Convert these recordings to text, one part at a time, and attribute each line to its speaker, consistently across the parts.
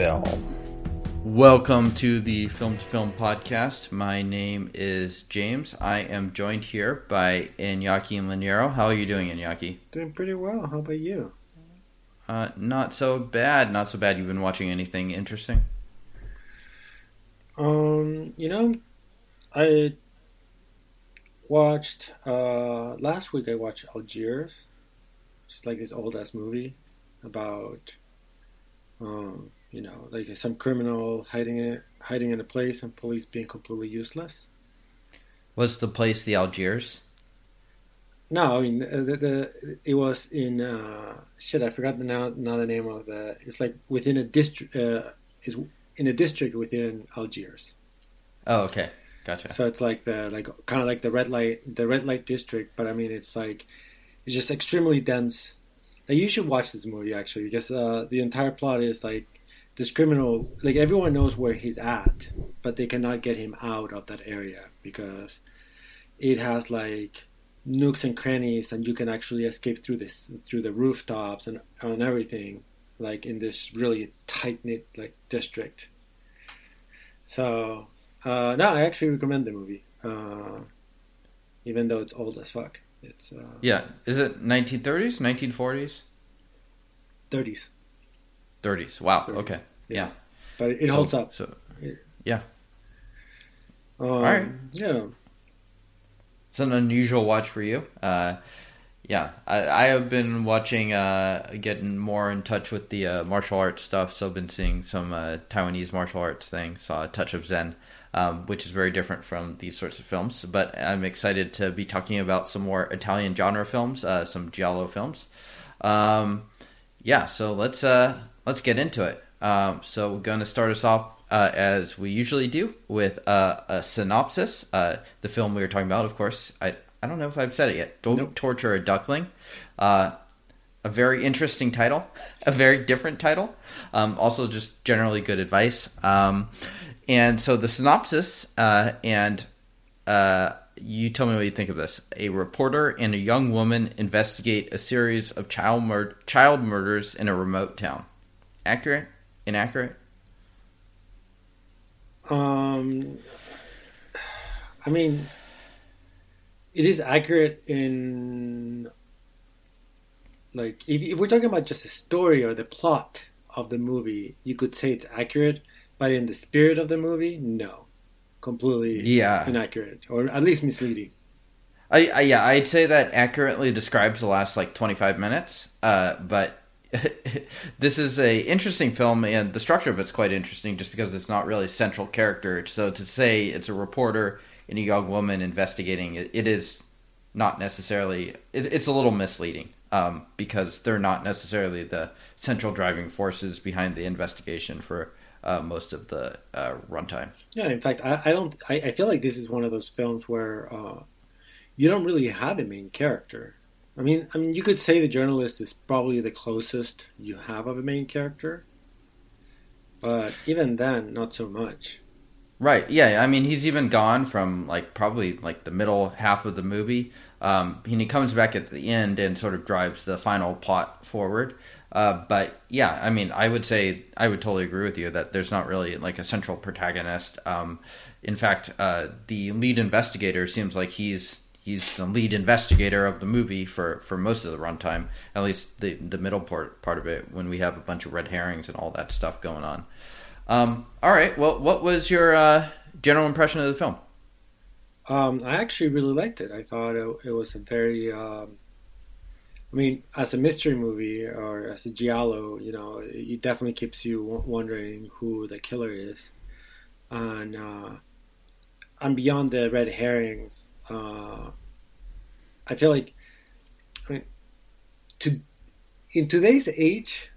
Speaker 1: film.
Speaker 2: Welcome to the Film to Film podcast. My name is James. I am joined here by Iñaki and Liniero. How are you doing, Iñaki?
Speaker 3: Doing pretty well. How about you?
Speaker 2: Uh, not so bad. Not so bad. You've been watching anything interesting?
Speaker 3: Um, you know, I watched uh last week. I watched Algiers, just like this old ass movie about, um, you know, like some criminal hiding it, hiding in a place, and police being completely useless.
Speaker 2: Was the place the Algiers?
Speaker 3: No, I mean the, the it was in uh, shit. I forgot the now now the name of the. It's like within a district. Uh, is in a district within Algiers.
Speaker 2: Oh, okay, gotcha.
Speaker 3: So it's like the like kind of like the red light the red light district, but I mean it's like it's just extremely dense. Now, you should watch this movie actually because uh, the entire plot is like this criminal like everyone knows where he's at, but they cannot get him out of that area because it has like nooks and crannies and you can actually escape through this through the rooftops and on everything like in this really tight knit like district. So uh, no, I actually recommend the movie, uh, even though it's old as fuck. It's uh,
Speaker 2: Yeah, is it 1930s, 1940s,
Speaker 3: 30s,
Speaker 2: 30s? Wow.
Speaker 3: 30s.
Speaker 2: Okay. Yeah.
Speaker 3: but it
Speaker 2: So-
Speaker 3: holds up.
Speaker 2: So
Speaker 3: Um,
Speaker 2: right.
Speaker 3: Yeah.
Speaker 2: it's an unusual watch for you. Uh, yeah, I, I have been watching, uh, getting more in touch with the uh, martial arts stuff. So I've been seeing some uh, Taiwanese martial arts thing. Saw a touch of Zen, um, which is very different from these sorts of films. But I'm excited to be talking about some more Italian genre films, uh, some giallo films. Um, yeah, so let's uh, let's get into it. Um, so we're going to start us off uh, as we usually do with uh, a synopsis. Uh, the film we were talking about, of course. I I don't know if I've said it yet. Don't
Speaker 3: Nope.
Speaker 2: torture a duckling. Uh, a very interesting title, a very different title. Um, also, just generally good advice. Um, and so the synopsis, uh, and uh, you tell me what you think of this. A reporter and a young woman investigate a series of child mur- child murders in a remote town. Accurate? Inaccurate?
Speaker 3: Um, I mean, it is accurate in like if, if we're talking about just the story or the plot of the movie, you could say it's accurate, but in the spirit of the movie, no, completely
Speaker 2: Yeah.
Speaker 3: inaccurate or at least misleading.
Speaker 2: I, I yeah, I'd say that accurately describes the last like 25 minutes. Uh, but this is a interesting film, and the structure of it's quite interesting, just because it's not really central character. So to say it's a reporter and a young woman investigating, it, it is not necessarily. It, it's a little misleading um, because they're not necessarily the central driving forces behind the investigation for uh, most of the uh, runtime.
Speaker 3: Yeah, in fact, I, I don't. I, I feel like this is one of those films where uh, you don't really have a main character. I mean, I mean, you could say the journalist is probably the closest you have of a main character, but even then, not so much.
Speaker 2: Right. Yeah. I mean, he's even gone from like probably like the middle half of the movie, um, and he comes back at the end and sort of drives the final plot forward. Uh, but yeah, I mean, I would say I would totally agree with you that there's not really like a central protagonist. Um, in fact, uh, the lead investigator seems like he's he's the lead investigator of the movie for, for most of the runtime, at least the the middle part part of it when we have a bunch of red herrings and all that stuff going on. Um, all right. Well, what was your uh, general impression of the film?
Speaker 3: Um, I actually really liked it. I thought it, it was a very, um, I mean, as a mystery movie or as a giallo, you know, it definitely keeps you wondering who the killer is, and uh, and beyond the red herrings, uh, I feel like, I mean, to in today's age,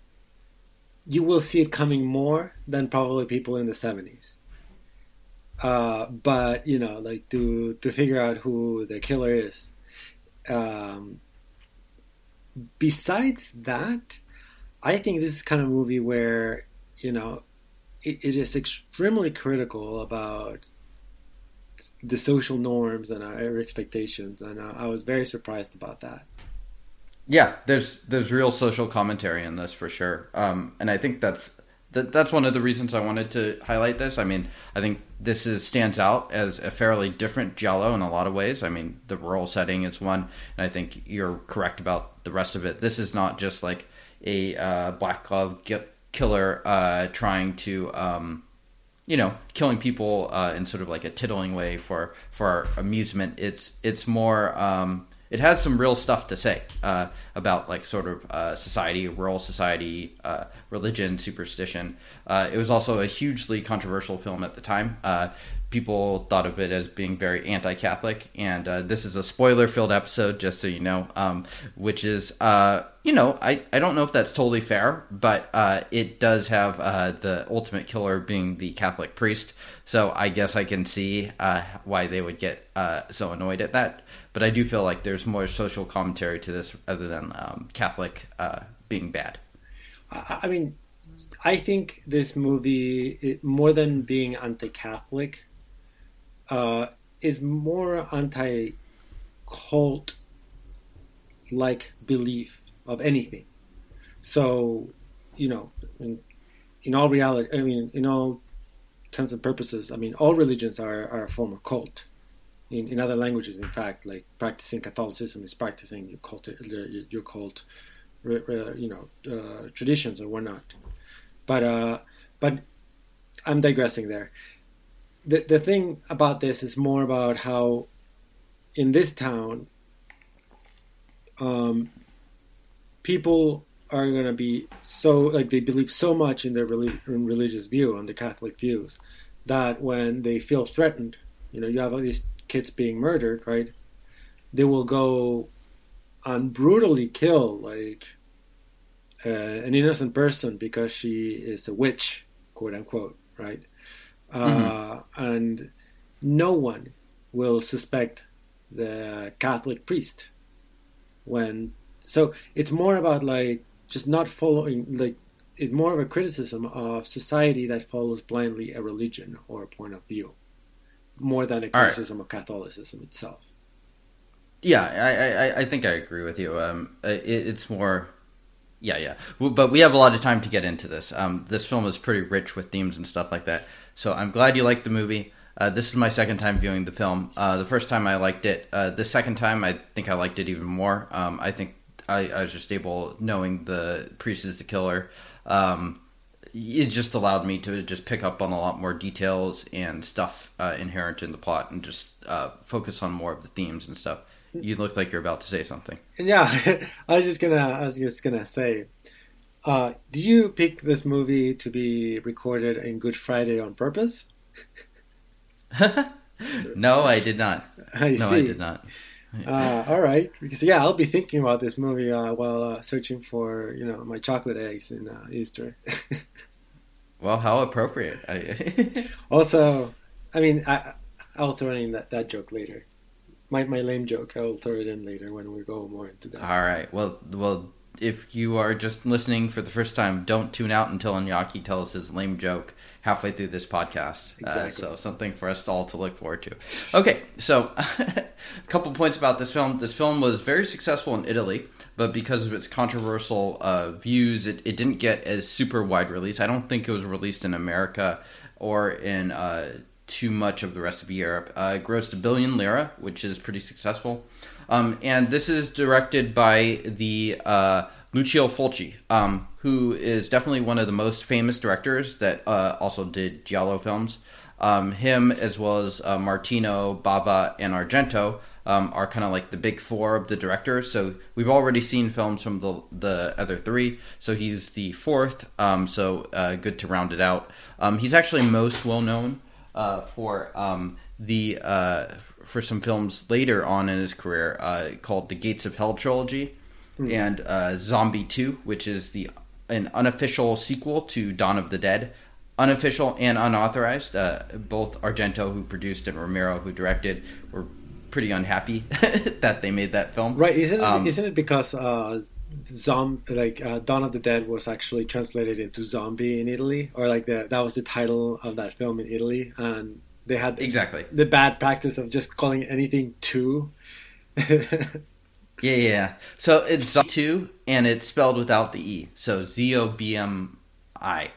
Speaker 3: you will see it coming more than probably people in the seventies. Uh, but you know, like to to figure out who the killer is. Um, besides that, I think this is kind of movie where you know it, it is extremely critical about the social norms and our expectations, and uh, I was very surprised about that.
Speaker 2: Yeah, there's there's real social commentary in this for sure, um, and I think that's that, that's one of the reasons I wanted to highlight this. I mean, I think this is stands out as a fairly different Giallo in a lot of ways. I mean, the rural setting is one, and I think you're correct about the rest of it. This is not just like a uh, black glove killer uh, trying to. Um, you know, killing people uh, in sort of like a tittling way for for amusement. It's it's more um, it has some real stuff to say uh, about like sort of uh, society, rural society, uh, religion, superstition. Uh, it was also a hugely controversial film at the time. People thought of it as being very anti-Catholic, and uh, this is a spoiler-filled episode, just so you know, um, which is, uh, you know, I, I don't know if that's totally fair, but uh, it does have uh, the ultimate killer being the Catholic priest, so I guess I can see uh, why they would get uh, so annoyed at that. But I do feel like there's more social commentary to this other than um, Catholic being bad.
Speaker 3: I mean, I think this movie, more than being anti-Catholic, uh, is more anti cult like belief of anything. So, you know, in, in all reality, I mean, in all terms and purposes, I mean, all religions are, are a form of cult. In, in other languages, in fact, like practicing Catholicism is practicing your cult, your cult, you know, uh, traditions or whatnot. But uh, but I'm digressing there the the thing about this is more about how in this town um, people are going to be so like they believe so much in their in religious view on the catholic views that when they feel threatened you know you have all these kids being murdered right? They will go and brutally kill like uh, an innocent person because she is a witch quote unquote right mm-hmm. Uh, and no one will suspect the Catholic priest when. So it's more about like just not following like it's more of a criticism of society that follows blindly a religion or a point of view, more than a criticism right. of Catholicism itself.
Speaker 2: Yeah, I, I, I think I agree with you. Um, it, it's more yeah, yeah. But we have a lot of time to get into this. Um, this film is pretty rich with themes and stuff like that. So I'm glad you liked the movie. Uh, this is my second time viewing the film. Uh, the first time I liked it. Uh, the second time, I think I liked it even more. Um, I think I, I, was just able, knowing the priest is the killer, um, it just allowed me to just pick up on a lot more details and stuff uh, inherent in the plot and just uh, focus on more of the themes and stuff you look like you're about to say something.
Speaker 3: Yeah, I was just gonna. I was just gonna say. Uh, did you pick this movie to be recorded in Good Friday on purpose?
Speaker 2: no, I did not.
Speaker 3: I
Speaker 2: no,
Speaker 3: see.
Speaker 2: I did not.
Speaker 3: uh, all right, because yeah, I'll be thinking about this movie uh, while uh, searching for you know my chocolate eggs in uh, Easter.
Speaker 2: well, how appropriate!
Speaker 3: Also, I mean, I, I'll throw in that, that joke later my, my lame joke. I'll throw it in later when we go more into that.
Speaker 2: All right. Well, well, if you are just listening for the first time, don't tune out until Iñaki tells his lame joke halfway through this podcast. Uh, exactly. Uh, so something for us all to look forward to. Okay, so a couple points about this film. This film was very successful in Italy, but because of its controversial uh, views, it, it didn't get a super wide release. I don't think it was released in America or in uh, too much of the rest of Europe. Uh, it grossed a billion lira, which is pretty successful. Um, and this is directed by the uh, Lucio Fulci, um, who is definitely one of the most famous directors that uh, also did Giallo films. Um, him, as well as uh, Martino, Bava, and Argento, um, are kind of like the big four of the directors. So we've already seen films from the the other three. So he's the fourth. Um, so uh, good to round it out. Um, he's actually most well known uh, for um, the uh, for some films later on in his career uh, called the Gates of Hell trilogy mm. and uh, Zombie Two, which is the an unofficial sequel to Dawn of the Dead. Unofficial and unauthorized. Uh, both Argento, who produced, and Romero, who directed, were pretty unhappy that they made that film.
Speaker 3: Right? Isn't it, um, isn't it because uh, Zom like uh, Dawn of the Dead was actually translated into zombie in Italy, or like the, that was the title of that film in Italy, and they had
Speaker 2: exactly
Speaker 3: the bad practice of just calling anything two.
Speaker 2: Yeah, yeah. So it's Zombie 2, and it's spelled without the E. So Z O B M I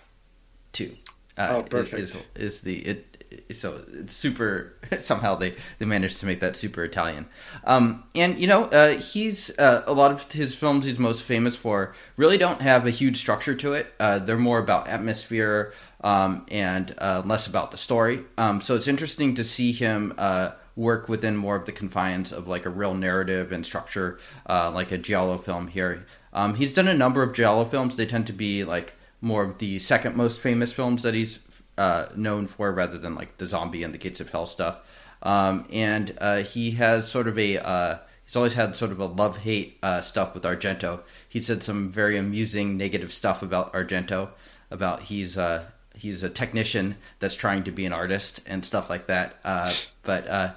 Speaker 2: 2. Uh,
Speaker 3: Oh, perfect.
Speaker 2: Is, is the it? So it's super. Somehow they they managed to make that super Italian. Um, and you know, uh, he's uh, a lot of his films he's most famous for really don't have a huge structure to it. Uh, they're more about atmosphere um, and uh, less about the story. Um, so it's interesting to see him uh, work within more of the confines of like a real narrative and structure, uh, like a giallo film here. Um, he's done a number of giallo films. They tend to be like more of the second most famous films that he's uh, known for, rather than like the zombie and the Gates of Hell stuff. Um, and uh, he has sort of a uh, he's always had sort of a love hate uh, stuff with Argento. He said some very amusing negative stuff about Argento, about he's uh, he's a technician that's trying to be an artist and stuff like that. Uh, but uh,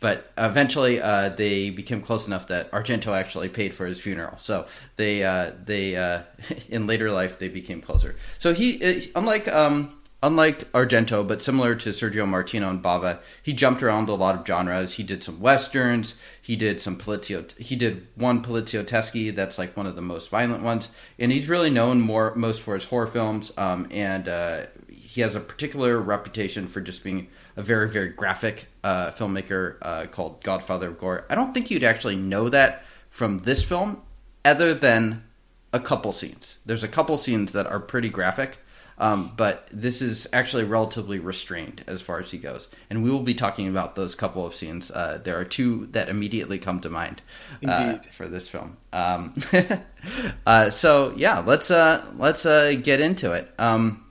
Speaker 2: but eventually uh, they became close enough that Argento actually paid for his funeral. So they uh, they in later life they became closer. So he unlike um, unlike Argento, but similar to Sergio Martino and Bava, he jumped around a lot of genres. He did some westerns. He did some Polizio. He did one Poliziotteschi that's like one of the most violent ones, and he's really known more most for his horror films. Um, and uh, he has a particular reputation for just being a very very graphic uh, filmmaker uh, called Godfather of Gore. I don't think you'd actually know that from this film, other than a couple scenes. There's a couple scenes that are pretty graphic. Um, but this is actually relatively restrained as far as he goes, and we will be talking about those couple of scenes. Uh, there are two that immediately come to mind uh, for this film. Um, uh, so yeah, let's uh, let's uh, get into it. Um,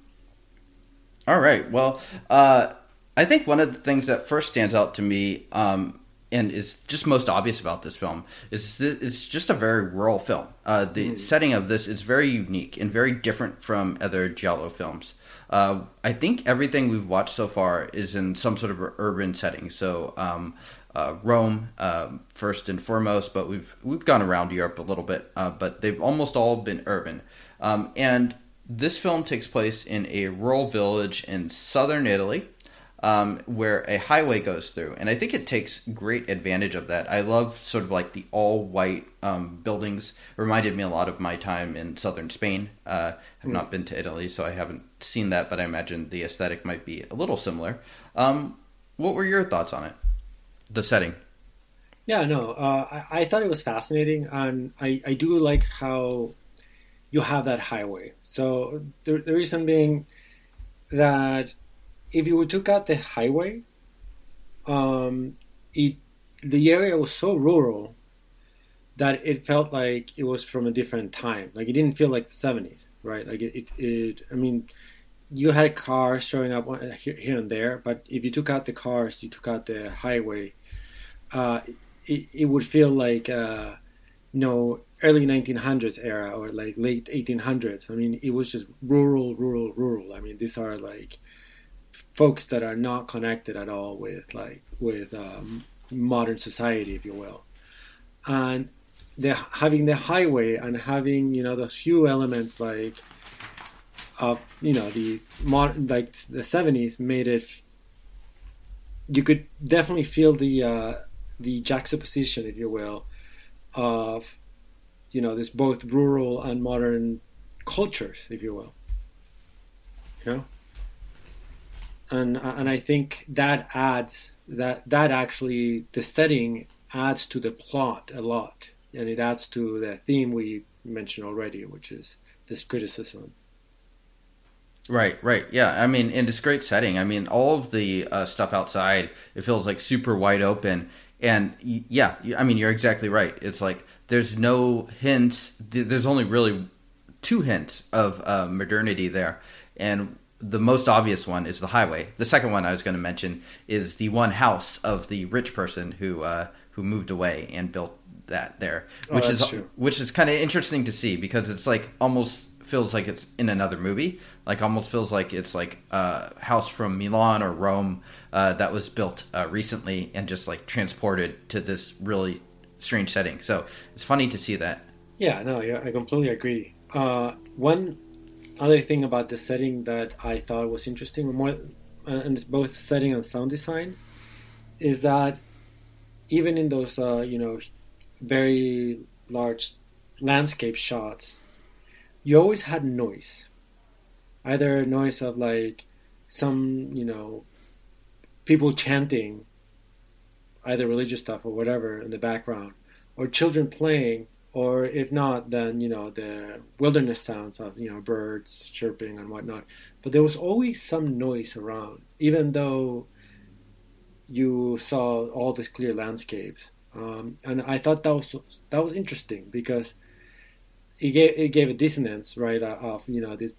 Speaker 2: all right. Well, uh, I think one of the things that first stands out to me um, and is just most obvious about this film is it's just a very rural film. Uh, the setting of this is very unique and very different from other giallo films. Uh, I think everything we've watched so far is in some sort of urban setting. So um, uh, Rome um, first and foremost, but we've we've gone around Europe a little bit, uh, but they've almost all been urban. Um, and this film takes place in a rural village in southern Italy um, where a highway goes through, and I think it takes great advantage of that. I love sort of like the all white um, buildings. Reminded me a lot of my time in southern Spain. Uh, I've not been to Italy, so I haven't seen that, but I imagine the aesthetic might be a little similar. Um, what were your thoughts on it? The setting.
Speaker 3: Yeah, no, uh, I, I thought it was fascinating, and I, I do like how you have that highway. So the, the reason being that if you took out the highway, um, it the area was so rural that it felt like it was from a different time. Like it didn't feel like the seventies, right? Like it, it, it, I mean, you had cars showing up here, here and there, but if you took out the cars, you took out the highway, uh, it, it would feel like uh, you know early 1900s era or like late 1800s. I mean, it was just rural, rural, rural. I mean, these are like folks that are not connected at all with like with um, modern society, if you will, and the having the highway and having you know those few elements like of you know the modern like the 70s made it you could definitely feel the uh, the juxtaposition, if you will, of you know this both rural and modern cultures, if you will. You know, and and I think that adds that that actually the setting adds to the plot a lot, and it adds to the theme we mentioned already, which is this criticism.
Speaker 2: Right, right. Yeah, I mean, in this great setting. I mean, all of the uh, stuff outside, it feels like super wide open. And yeah, I mean, you're exactly right. It's like there's no hints. th- There's only really two hints of uh, modernity there. And the most obvious one is the highway. The second one I was going to mention is the one house of the rich person who uh, who moved away and built that there,
Speaker 3: Oh,
Speaker 2: which is
Speaker 3: true.
Speaker 2: which is kind of interesting to see because it's like almost feels like it's in another movie. Like almost feels like it's like a house from Milan or Rome uh, that was built uh, recently and just like transported to this really strange setting. So it's funny to see that.
Speaker 3: Yeah, no, yeah, I completely agree. Uh, one other thing about the setting that I thought was interesting, more, uh, and it's both setting and sound design, is that even in those, uh, you know, very large landscape shots, you always had noise. Either noise of like some, you know, people chanting either religious stuff or whatever in the background, or children playing, or if not, then you know the wilderness sounds of you know birds chirping and whatnot. But there was always some noise around, even though you saw all these clear landscapes. Um, and I thought that was that was interesting because it gave it gave a dissonance, right, of you know this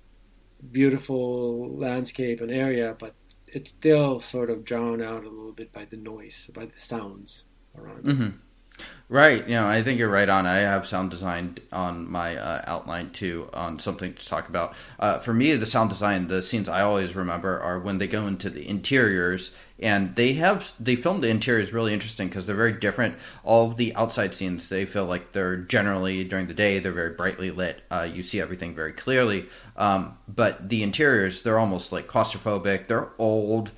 Speaker 3: beautiful landscape and area, but it's still sort of drowned out a little bit by the noise, by the sounds around.
Speaker 2: Mm-hmm. Right. You know, I think you're right on. I have sound design on my uh, outline too, on something to talk about. Uh, for me, the sound design, the scenes I always remember are when they go into the interiors, and they have they filmed the interiors really interesting because they're very different. All the outside scenes, they feel like they're generally during the day, they're very brightly lit. Uh, you see everything very clearly. Um, but the interiors, they're almost like claustrophobic. They're old,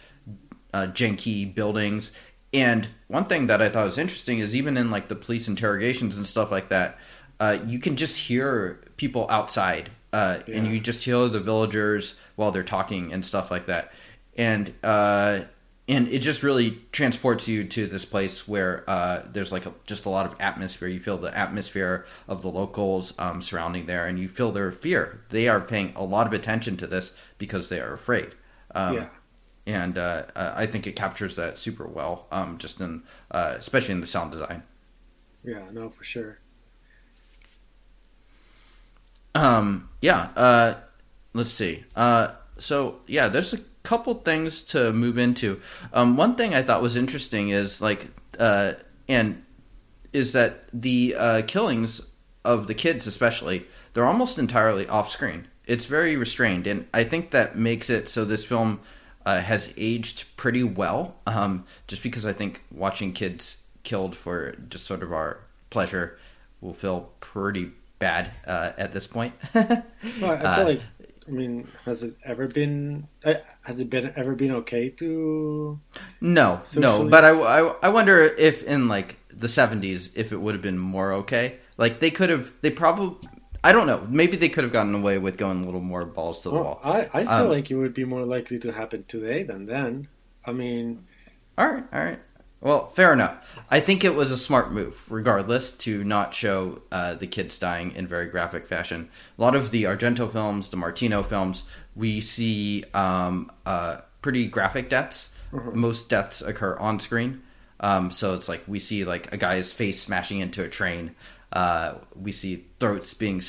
Speaker 2: uh, janky buildings and one thing that I thought was interesting is even in like the police interrogations and stuff like that, uh, you can just hear people outside, uh, yeah. and you just hear the villagers while they're talking and stuff like that, and uh, and it just really transports you to this place where uh, there's like a, just a lot of atmosphere. You feel the atmosphere of the locals um, surrounding there, and you feel their fear. They are paying a lot of attention to this because they are afraid. Um, yeah and uh, I think it captures that super well, um, just in uh, especially in the sound design.
Speaker 3: Yeah, no, for sure.
Speaker 2: Um, yeah. Uh, let's see. Uh, so yeah, there's a couple things to move into. Um, one thing I thought was interesting is like, uh, and is that the uh, killings of the kids, especially, they're almost entirely off screen. It's very restrained, and I think that makes it so this film uh, has aged pretty well. Um, just because I think watching kids killed for just sort of our pleasure will feel pretty bad uh, at this point.
Speaker 3: well, I feel like, I mean, has it ever been? Uh, has it been ever been okay to?
Speaker 2: No, socially? no. But I, I, I wonder if in like the seventies, if it would have been more okay. Like they could have, they probably I don't know. Maybe they could have gotten away with going a little more balls to the well, wall.
Speaker 3: I, I feel um, like it would be more likely to happen today than then. I mean,
Speaker 2: all right, all right. Well, fair enough. I think it was a smart move, regardless, to not show uh, the kids dying in very graphic fashion. A lot of the Argento films, the Martino films, we see um, uh, pretty graphic deaths. Mm-hmm. Most deaths occur on screen. Um, so it's like we see like a guy's face smashing into a train. Uh, we see throats being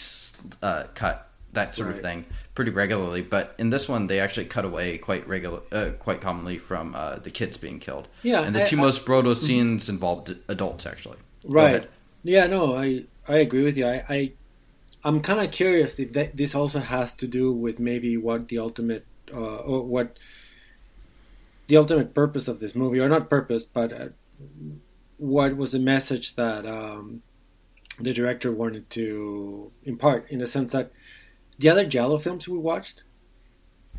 Speaker 2: uh, cut, that sort right. of thing, pretty regularly. But in this one, they actually cut away quite regular, uh, quite commonly from uh, the kids being killed.
Speaker 3: Yeah,
Speaker 2: and the I, two I, most brutal mm-hmm. scenes involved adults actually.
Speaker 3: Right. Yeah. No, I I agree with you. I, I I'm kind of curious if that, this also has to do with maybe what the ultimate uh, or what the ultimate purpose of this movie, or not purpose, but uh, what was the message that um, the director wanted to impart in the sense that the other Giallo films we watched,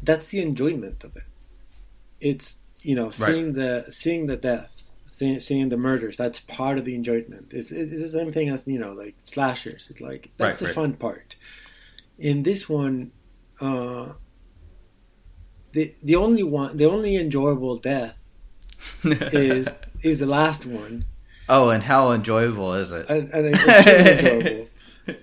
Speaker 3: that's the enjoyment of it. It's you know seeing right. the seeing the deaths, seeing the murders. That's part of the enjoyment. It's, it's the same thing as you know like slashers. It's like that's right, the right. fun part. In this one, uh, the the only one, the only enjoyable death is is the last one
Speaker 2: Oh, and how enjoyable is it?
Speaker 3: And, and it's enjoyable.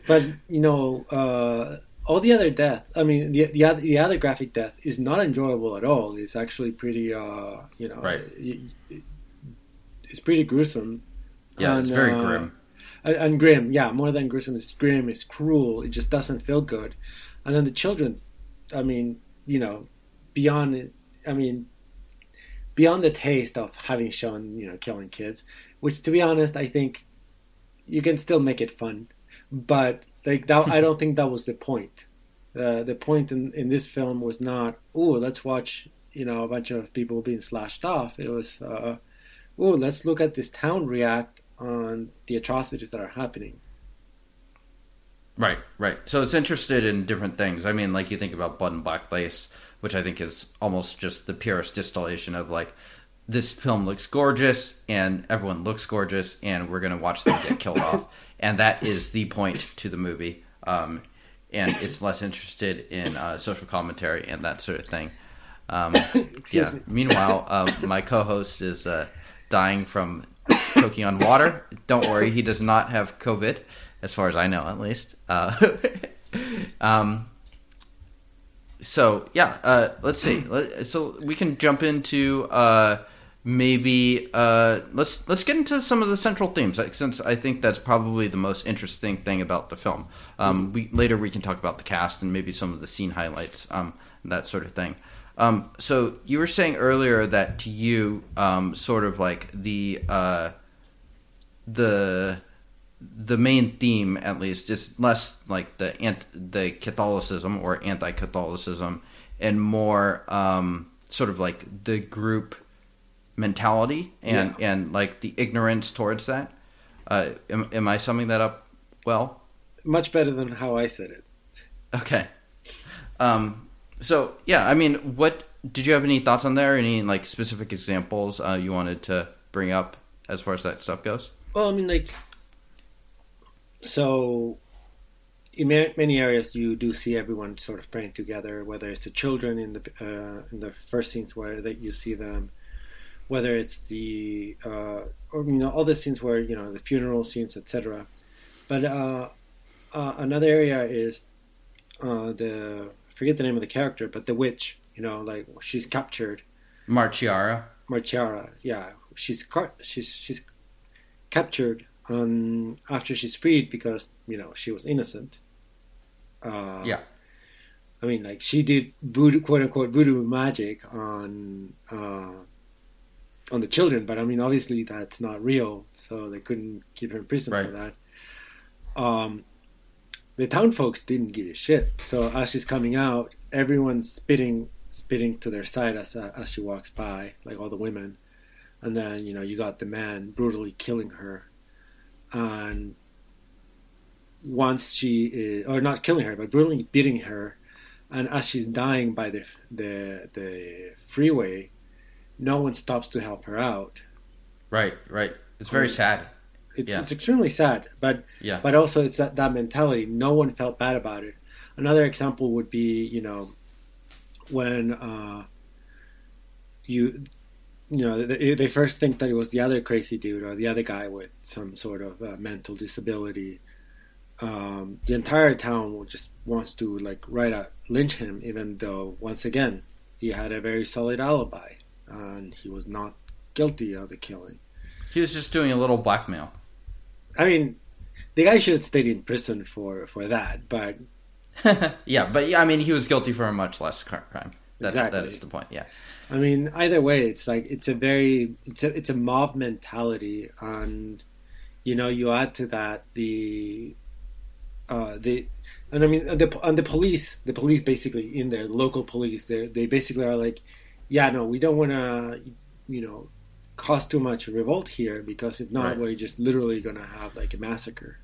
Speaker 3: But you know, uh, all the other death. I mean, the, the other the other graphic death is not enjoyable at all. It's actually pretty, uh, you know,
Speaker 2: right.
Speaker 3: it's pretty gruesome.
Speaker 2: Yeah, and, it's very uh, grim.
Speaker 3: And, and, grim, yeah, more than gruesome. It's grim. It's cruel. It just doesn't feel good. And then the children. I mean, you know, beyond. I mean, beyond the taste of having shown, you know, killing kids which to be honest, I think you can still make it fun, but like that, I don't think that was the point. Uh, the point in, in this film was not, oh, let's watch, you know, a bunch of people being slashed off. It was, uh, oh, let's look at this town react on the atrocities that are happening.
Speaker 2: Right, right. So it's interested in different things. I mean, like you think about and Black Lace, which I think is almost just the purest distillation of like this film looks gorgeous and everyone looks gorgeous and we're going to watch them get killed off. And that is the point to the movie. Um, and it's less interested in uh, social commentary and that sort of thing. Um, yeah.
Speaker 3: me.
Speaker 2: meanwhile uh, my co-host is uh, dying from choking on water. Don't worry he does not have covid as far as i know at least. Uh, um, so yeah, uh, let's see. So we can jump into uh, maybe uh, let's let's get into some of the central themes since I think that's probably the most interesting thing about the film. Um, we later we can talk about the cast and maybe some of the scene highlights, um, that sort of thing. Um, so you were saying earlier that to you, um, sort of like the uh, the the main theme, at least, is less like the ant- the Catholicism or anti-Catholicism, and more um, sort of like the group mentality and
Speaker 3: Yeah.
Speaker 2: and like the ignorance towards that. Uh, am, am I summing that up well?
Speaker 3: Much better than how I said it.
Speaker 2: Okay. Um, so yeah, I mean, what did you have any thoughts on there? Any like specific examples uh, you wanted to bring up as far as that stuff goes?
Speaker 3: Well, I mean, like, so in ma- many areas you do see everyone sort of praying together. Whether it's the children in the uh, in the first scenes where that you see them, whether it's the uh, or you know all the scenes where you know the funeral scenes, etc. But uh, uh, another area is uh, the I forget the name of the character, but the witch. You know, like she's captured.
Speaker 2: Maciara.
Speaker 3: Maciara, yeah, she's she's she's captured on after she's freed because you know she was innocent. Uh,
Speaker 2: Yeah.
Speaker 3: I mean, like she did voodoo, quote unquote voodoo magic on uh, on the children, but I mean, obviously that's not real, so they couldn't keep her in prison for that. Um, the town folks didn't give a shit. So as she's coming out, everyone's spitting spitting to their side as as she walks by, like all the women, and then you know you got the man brutally killing her, and once she is, or not killing her, but brutally beating her, and as she's dying by the the the freeway, no one stops to help her out.
Speaker 2: Right, right. It's very sad.
Speaker 3: It's,
Speaker 2: Yeah.
Speaker 3: it's extremely sad, but
Speaker 2: Yeah.
Speaker 3: but also it's that, that mentality. No one felt bad about it. Another example would be, you know, when uh, you, you know, they, they first think that it was the other crazy dude or the other guy with some sort of uh, mental disability. Um, the entire town will just wants to like right out lynch him, even though once again he had a very solid alibi and he was not guilty of the killing.
Speaker 2: He was just doing a little blackmail.
Speaker 3: I mean, the guy should have stayed in prison for for that, but
Speaker 2: yeah, but yeah, I mean, he was guilty for a much less crime. That's
Speaker 3: Exactly.
Speaker 2: is the point. Yeah.
Speaker 3: I mean, either way, it's like it's a very it's a it's a mob mentality, and you know, you add to that the uh the and I mean the and the police, the police basically in there, local police, they they basically are like, yeah, no, we don't want to, you know, cause too much revolt here because if not,
Speaker 2: Right.
Speaker 3: we're just literally gonna have like a massacre.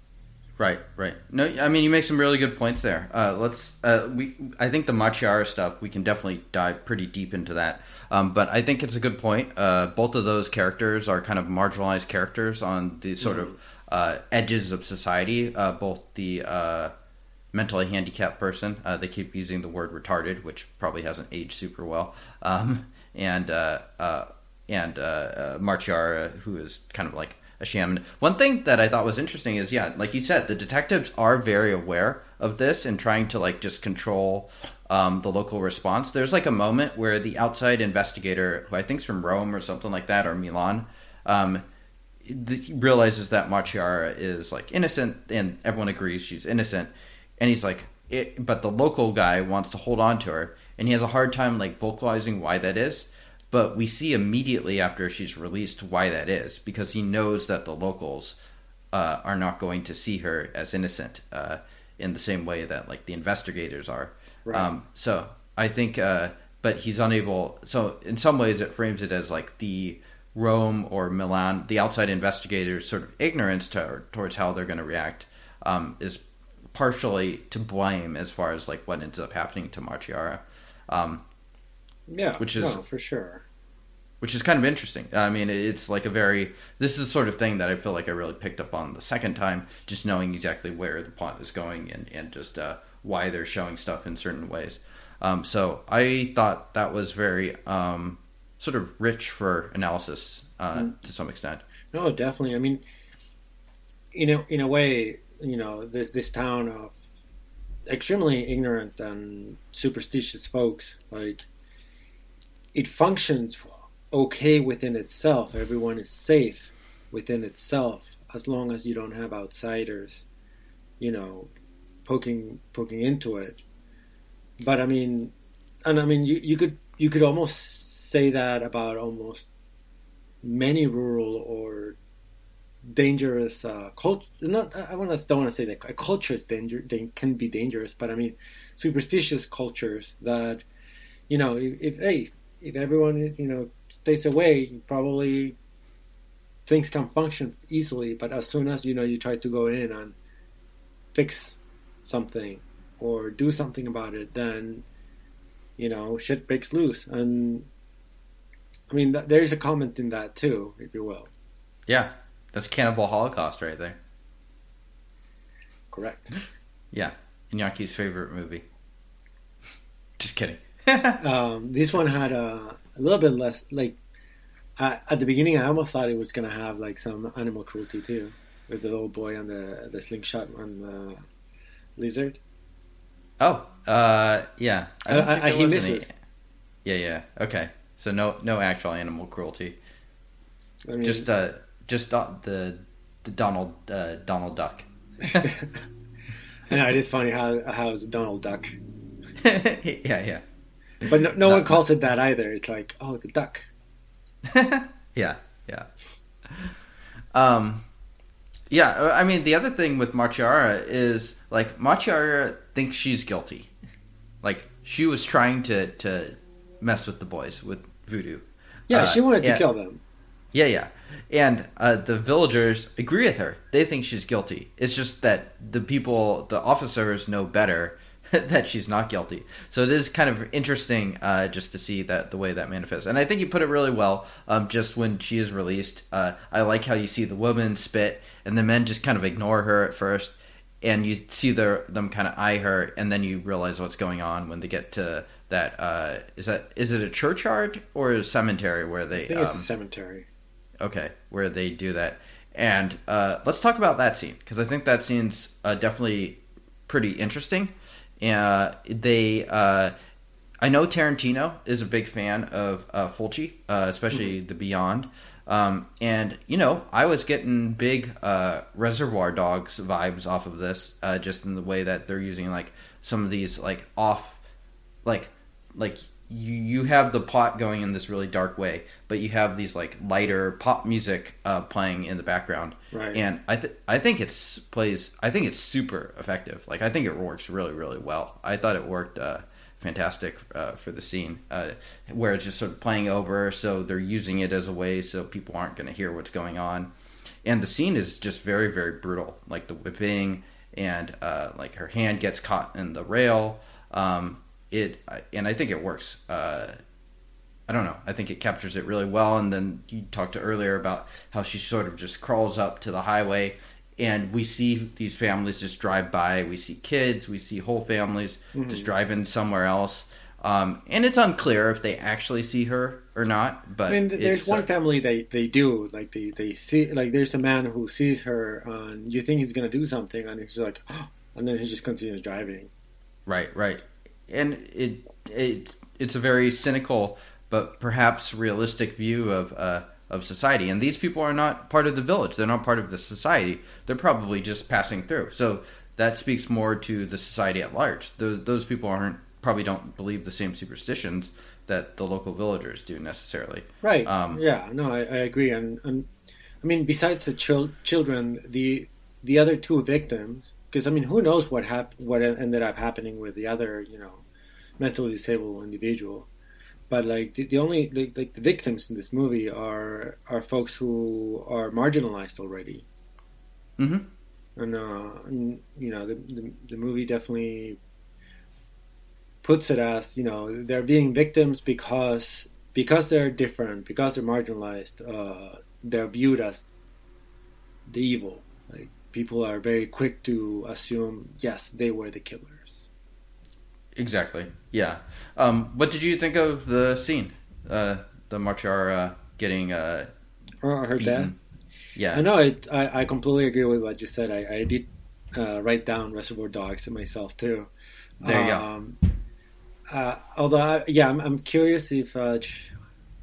Speaker 2: Right, right. No, I mean you make some really good points there. Uh, let's. Uh, we. I think the Maciara stuff we can definitely dive pretty deep into that. Um, but I think it's a good point. Uh, both of those characters are kind of marginalized characters on the sort of uh, edges of society. Uh, both the uh, mentally handicapped person. Uh, they keep using the word retarded, which probably hasn't aged super well. Um, and uh, uh, and uh, uh, Maciara, who is kind of like a sham. One thing that I thought was interesting is, yeah, like you said, the detectives are very aware of this and trying to like just control um, the local response. There's like a moment where the outside investigator, who I think's from Rome or something like that, or Milan, um, realizes that Maciara is like innocent, and everyone agrees she's innocent, and he's like, it, but the local guy wants to hold on to her, and he has a hard time like vocalizing why that is. But we see immediately after she's released why that is because he knows that the locals uh, are not going to see her as innocent uh, in the same way that like the investigators are.
Speaker 3: Right.
Speaker 2: Um, so I think, uh, but he's unable. So in some ways, it frames it as like the Rome or Milan, the outside investigators' sort of ignorance to, towards how they're going to react um, is partially to blame as far as like what ends up happening to Maciara. Um,
Speaker 3: Yeah,
Speaker 2: Which is-
Speaker 3: no, for sure.
Speaker 2: which is kind of interesting. I mean, it's like a very this is the sort of thing that I feel like I really picked up on the second time, just knowing exactly where the plot is going and and just uh, why they're showing stuff in certain ways. Um, so I thought that was very um, sort of rich for analysis uh, mm. to some extent.
Speaker 3: No, definitely. I mean, in a in a way, you know, this this town of extremely ignorant and superstitious folks, like it functions okay within itself. Everyone is safe within itself as long as you don't have outsiders, you know, poking poking into it. But I mean, and I mean, you, you could you could almost say that about almost many rural or dangerous uh, culture. Not I want to don't want to say that a culture is danger they can be dangerous, but I mean superstitious cultures that you know if, if hey if everyone you know stays away, probably things can function easily. But as soon as you know you try to go in and fix something or do something about it, then you know shit breaks loose. And I mean, th- there's a comment in that too, if you will.
Speaker 2: Yeah, that's Cannibal Holocaust right there.
Speaker 3: Correct.
Speaker 2: yeah, Iñaki's favorite movie. Just kidding.
Speaker 3: um, this one had a, a little bit less like I, at the beginning. I almost thought it was gonna have like some animal cruelty too, with the little boy and the the slingshot on the lizard.
Speaker 2: Oh, uh, yeah.
Speaker 3: I don't I, I, he misses. Any...
Speaker 2: Yeah, yeah. Okay, so no, no actual animal cruelty. I mean, just uh, just uh, the the Donald uh, Donald Duck.
Speaker 3: I know it is funny how how is Donald Duck.
Speaker 2: yeah, yeah.
Speaker 3: But no, no one calls it that either. It's like, oh, the duck.
Speaker 2: yeah, yeah. Um, yeah. I mean, the other thing with Maciara is like Maciara thinks she's guilty. Like she was trying to to mess with the boys with voodoo.
Speaker 3: Yeah, uh, she wanted to kill them.
Speaker 2: Yeah, yeah. And uh, the villagers agree with her. They think she's guilty. It's just that the people, the officers, know better that she's not guilty. So it is kind of interesting uh, just to see that the way that manifests. And I think you put it really well. Um, just when she is released, uh, I like how you see the woman spit, and the men just kind of ignore her at first, and you see their, them kind of eye her, and then you realize what's going on when they get to that. Uh, is that is it a churchyard or a cemetery where they?
Speaker 3: I think it's um, a cemetery.
Speaker 2: Okay, where they do that. And uh, let's talk about that scene because I think that scene's uh, definitely pretty interesting uh, they, uh, I know Tarantino is a big fan of uh, Fulci, uh, especially mm-hmm. The Beyond. Um, and you know, I was getting big uh, Reservoir Dogs vibes off of this, uh, just in the way that they're using like some of these like off, like like you you have the plot going in this really dark way, but you have these like lighter pop music uh, playing in the background.
Speaker 3: Right.
Speaker 2: And I th- I think it's plays I think it's super effective. Like I think it works really really well. I thought it worked uh, fantastic uh, for the scene uh, where it's just sort of playing over, so they're using it as a way so people aren't going to hear what's going on. And the scene is just very very brutal, like the whipping and uh, like her hand gets caught in the rail. Um, it and I think it works. Uh, I don't know. I think it captures it really well. And then you talked to earlier about how she sort of just crawls up to the highway, and we see these families just drive by. We see kids, we see whole families mm-hmm. just driving somewhere else. Um, and it's unclear if they actually see her or not. But
Speaker 3: I mean, there's one uh, family they, they do like they, they see like there's a man who sees her and you think he's gonna do something and he's like, oh, and then he just continues driving.
Speaker 2: Right, right and it it it's a very cynical but perhaps realistic view of uh, of society. And these people are not part of the village; they're not part of the society. They're probably just passing through. So that speaks more to the society at large. Those those people aren't probably don't believe the same superstitions that the local villagers do necessarily.
Speaker 3: Right. Um, yeah. No, I, I agree. And, and, I mean, besides the chil- children, the the other two victims because I mean, who knows what hap- what ended up happening with the other, you know, mentally disabled individual. But like the, the only like, like the victims in this movie are are folks who are marginalized already.
Speaker 2: Mm-hmm.
Speaker 3: And, uh, and you know the, the the movie definitely puts it as you know they're being victims because because they're different, because they're marginalized, uh, they're viewed as the evil. Like people are very quick to assume, yes, they were the killers.
Speaker 2: Exactly. Yeah. Um, what did you think of the scene? Uh, the Maciara uh, getting uh,
Speaker 3: Or her death.
Speaker 2: Yeah.
Speaker 3: I know. It, I I completely agree with what you said. I I did uh, write down Reservoir Dogs to myself too.
Speaker 2: There you go.
Speaker 3: um, Uh, although, I, yeah, I'm, I'm curious if uh,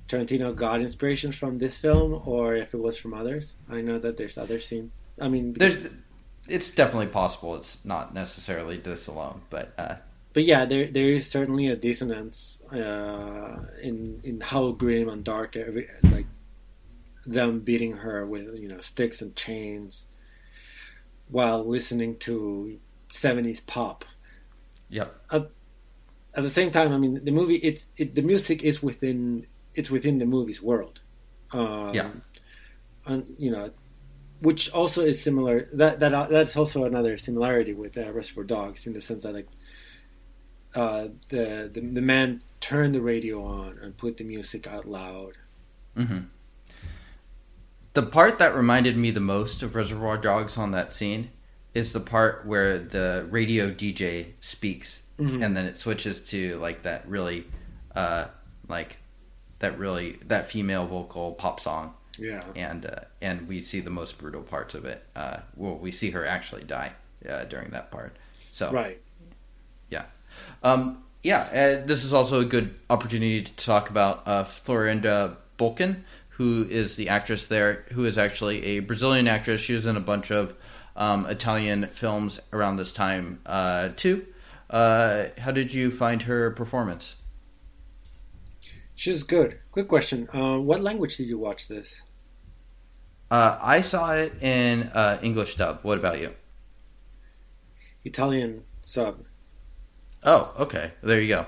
Speaker 3: Tarantino got inspiration from this film or if it was from others. I know that there's other scenes. I mean,
Speaker 2: There's, it's definitely possible. It's not necessarily this alone, but uh,
Speaker 3: but yeah, there there is certainly a dissonance uh, in in how grim and dark every like them beating her with you know sticks and chains while listening to 70s pop.
Speaker 2: yep.
Speaker 3: At the same time, I mean, the movie it's it, the music is within it's within the movie's world. Um,
Speaker 2: Yeah.
Speaker 3: and you know, which also is similar. That that that's also another similarity with uh, Reservoir Dogs in the sense that like uh, the, the the man turned the radio on and put the music out loud.
Speaker 2: hmm The part that reminded me the most of Reservoir Dogs on that scene is the part where the radio DJ speaks,
Speaker 3: Mhm.
Speaker 2: and then it switches to like that really, uh, like that really that female vocal pop song,
Speaker 3: Yeah,
Speaker 2: and uh, and we see the most brutal parts of it. Uh, well, we see her actually die uh, during that part. So
Speaker 3: right.
Speaker 2: um, yeah, uh, this is also a good opportunity to talk about uh, Florinda Bolkan, who is the actress there, who is actually a Brazilian actress. She was in a bunch of um, Italian films around this time uh, too. Uh, how did you find her performance?
Speaker 3: She's good. Quick question: uh, What language did you watch this?
Speaker 2: Uh, I saw it in uh, English dub. What about you?
Speaker 3: Italian sub.
Speaker 2: Oh, okay. There you go.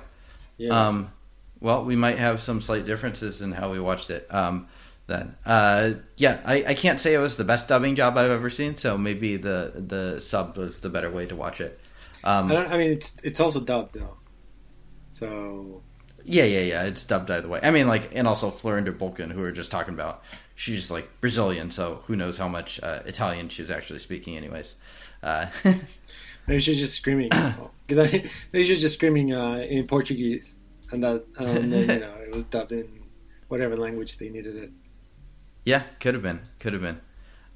Speaker 3: Yeah.
Speaker 2: Um, well, we might have some slight differences in how we watched it. Um, then, uh, yeah, I, I can't say it was the best dubbing job I've ever seen. So maybe the the sub was the better way to watch it. Um,
Speaker 3: I don't. I mean, it's it's also dubbed though. So
Speaker 2: yeah, yeah, yeah. It's dubbed either way. I mean, like, and also Florinda Bolkan, who we were just talking about. She's just like Brazilian, so who knows how much uh, Italian she was actually speaking, anyways. Uh,
Speaker 3: maybe she's just screaming. Maybe she's just screaming uh, in Portuguese, and that and then you know it was dubbed in whatever language they needed it.
Speaker 2: yeah, could have been, could have been.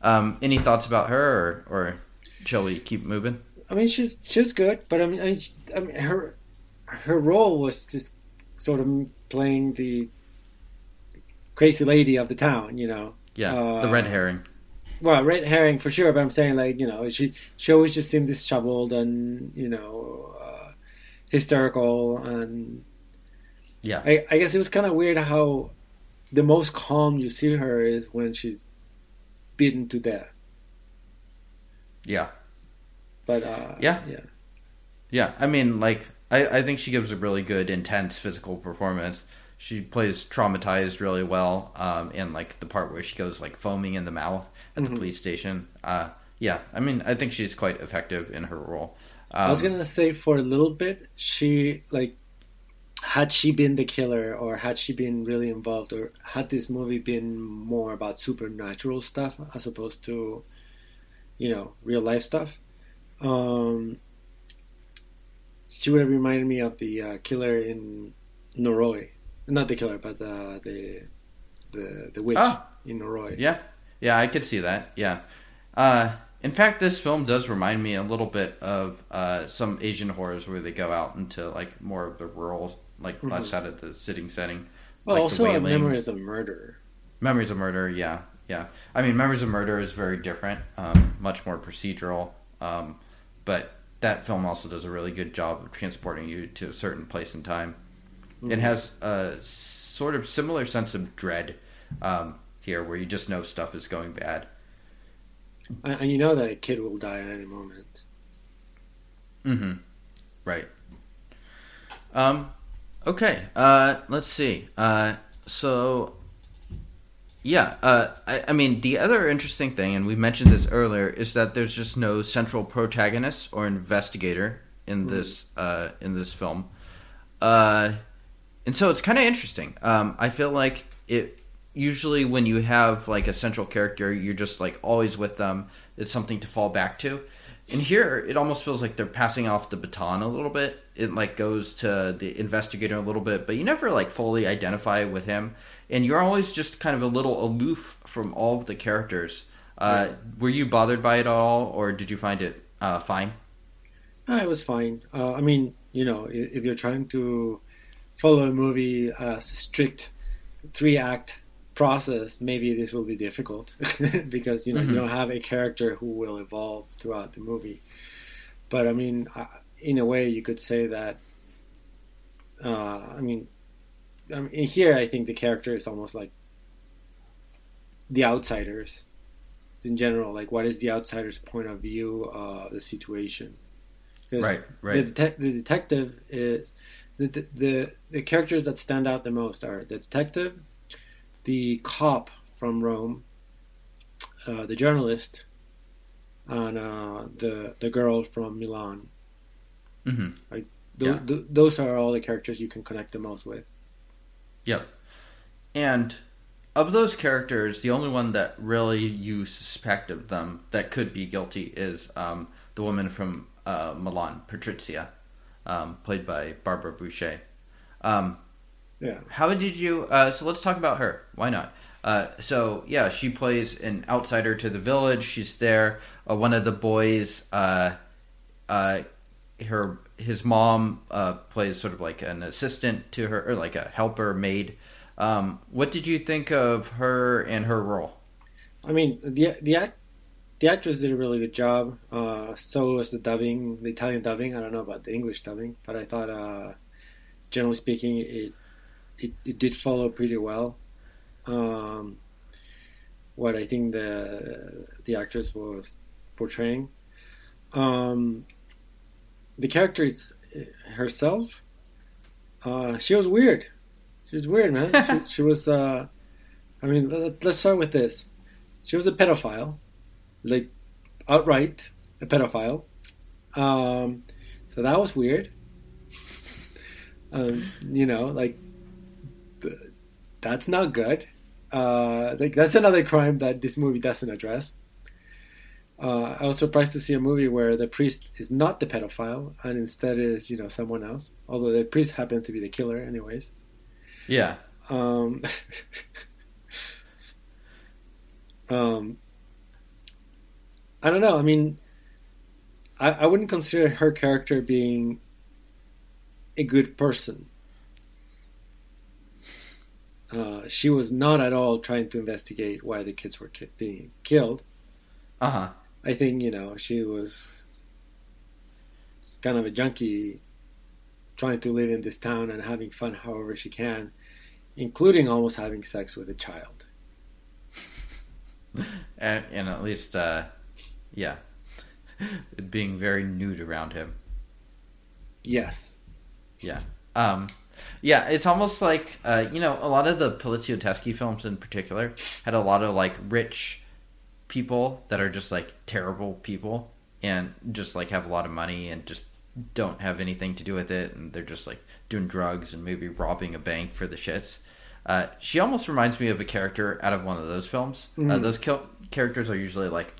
Speaker 2: Um, any thoughts about her, or, or shall we keep moving?
Speaker 3: I mean, she's she's good, but I mean, I, I mean, her her role was just sort of playing the crazy lady of the town, you know.
Speaker 2: Yeah, the red
Speaker 3: Uh,
Speaker 2: herring.
Speaker 3: Well, red herring for sure, but I'm saying like you know she she always just seemed disheveled and you know uh, hysterical and
Speaker 2: Yeah.
Speaker 3: I, I guess it was kind of weird how the most calm you see her is when she's beaten to death.
Speaker 2: Yeah.
Speaker 3: But uh,
Speaker 2: Yeah.
Speaker 3: yeah,
Speaker 2: Yeah, I mean, like, I, I think she gives a really good, intense physical performance. She plays traumatized really well, um, and like the part where she goes like foaming in the mouth at
Speaker 3: Mhm.
Speaker 2: the police station. Uh, yeah, I mean, I think she's quite effective in her role. Um,
Speaker 3: I was gonna say for a little bit, she like had she been the killer or had she been really involved or had this movie been more about supernatural stuff as opposed to you know real life stuff um she would have reminded me of the uh, killer in Noroi not the killer but uh, the the the witch
Speaker 2: Ah.
Speaker 3: in Noroi
Speaker 2: Yeah, yeah, I could see that. Yeah. Uh, in fact, this film does remind me a little bit of uh, some Asian horrors where they go out into like more of the rural, like less out of the sitting setting.
Speaker 3: well
Speaker 2: like the
Speaker 3: also
Speaker 2: Wailing.
Speaker 3: memories of murder
Speaker 2: Memories of Murder, yeah, yeah. I mean, Memories of Murder is very different, um, much more procedural. Um, but that film also does a really good job of transporting you to a certain place and time. It has a sort of similar sense of dread um, here, where you just know stuff is going bad.
Speaker 3: and, and you know that a kid will die at any moment
Speaker 2: Mm-hmm. Right. Um. Okay. Uh. Let's see. Uh. So. Yeah. Uh. I, I mean, the other interesting thing, and we mentioned this earlier, is that there's just no central protagonist or investigator in this. Uh. In this film. Uh. And so it's kind of interesting. Um, I feel like it usually when you have like a central character, you're just like always with them. It's something to fall back to. And here, it almost feels like they're passing off the baton a little bit. It like goes to the investigator a little bit, but you never like fully identify with him, and you're always just kind of a little aloof from all of the characters. Uh, Were you bothered by it at all, or did you find it uh, fine?
Speaker 3: Uh, it was fine. Uh, I mean, you know, if you're trying to follow a movie a strict three act process, maybe this will be difficult because you know
Speaker 2: Mhm.
Speaker 3: you don't have a character who will evolve throughout the movie. But I mean, uh, in a way, you could say that. Uh, I mean, I mean, here I think the character is almost like the outsiders in general. Like, what is the outsider's point of view of the situation? 'Cause
Speaker 2: Right,
Speaker 3: the,
Speaker 2: right.
Speaker 3: the detective is the, the the the characters that stand out the most are the detective, the cop from Rome, uh, the journalist, and uh, the the girl from Milan.
Speaker 2: hmm
Speaker 3: Th-
Speaker 2: Yeah.
Speaker 3: th- those are all the characters you can connect the most with.
Speaker 2: Yep. And of those characters, the only one that really you suspect of them that could be guilty is um, the woman from uh, Milan, Patrizia, um, played by Barbara Boucher. Um,
Speaker 3: Yeah.
Speaker 2: how did you? Uh, so let's talk about her. Why not? Uh, so yeah, she plays an outsider to the village. She's there. Uh, one of the boys, uh, uh, her his mom uh, plays sort of like an assistant to her, or like a helper maid. Um, what did you think of her and her role?
Speaker 3: I mean, the the act, the actress did a really good job. Uh, so was the dubbing, the Italian dubbing. I don't know about the English dubbing, but I thought, uh, generally speaking, it, it it did follow pretty well. Um, what I think the the actress was portraying. Um, the character it's, herself, uh, she was weird. She was weird, man. she, she was. Uh, I mean, let, let's start with this. She was a pedophile, like outright a pedophile. Um, so that was weird. Um, you know, like that's not good. Uh, like that's another crime that this movie doesn't address. Uh, I was surprised to see a movie where the priest is not the pedophile and instead is you know someone else. Although the priest happens to be the killer, anyways.
Speaker 2: Yeah,
Speaker 3: Um, um, I don't know. I mean, I, I wouldn't consider her character being a good person. Uh, she was not at all trying to investigate why the kids were ki- being killed.
Speaker 2: uh huh.
Speaker 3: I think you know she was kind of a junkie, trying to live in this town and having fun however she can, including almost having sex with a child.
Speaker 2: And, and at least, uh, yeah, being very nude around him.
Speaker 3: Yes.
Speaker 2: Yeah. Um, yeah, it's almost like uh, you know a lot of the Poliziotteschi films in particular had a lot of like rich people that are just like terrible people and just like have a lot of money and just don't have anything to do with it and they're just like doing drugs and maybe robbing a bank for the shits. Uh, she almost reminds me of a character out of one of those films. Uh,
Speaker 3: Mhm.
Speaker 2: those kil- characters are usually like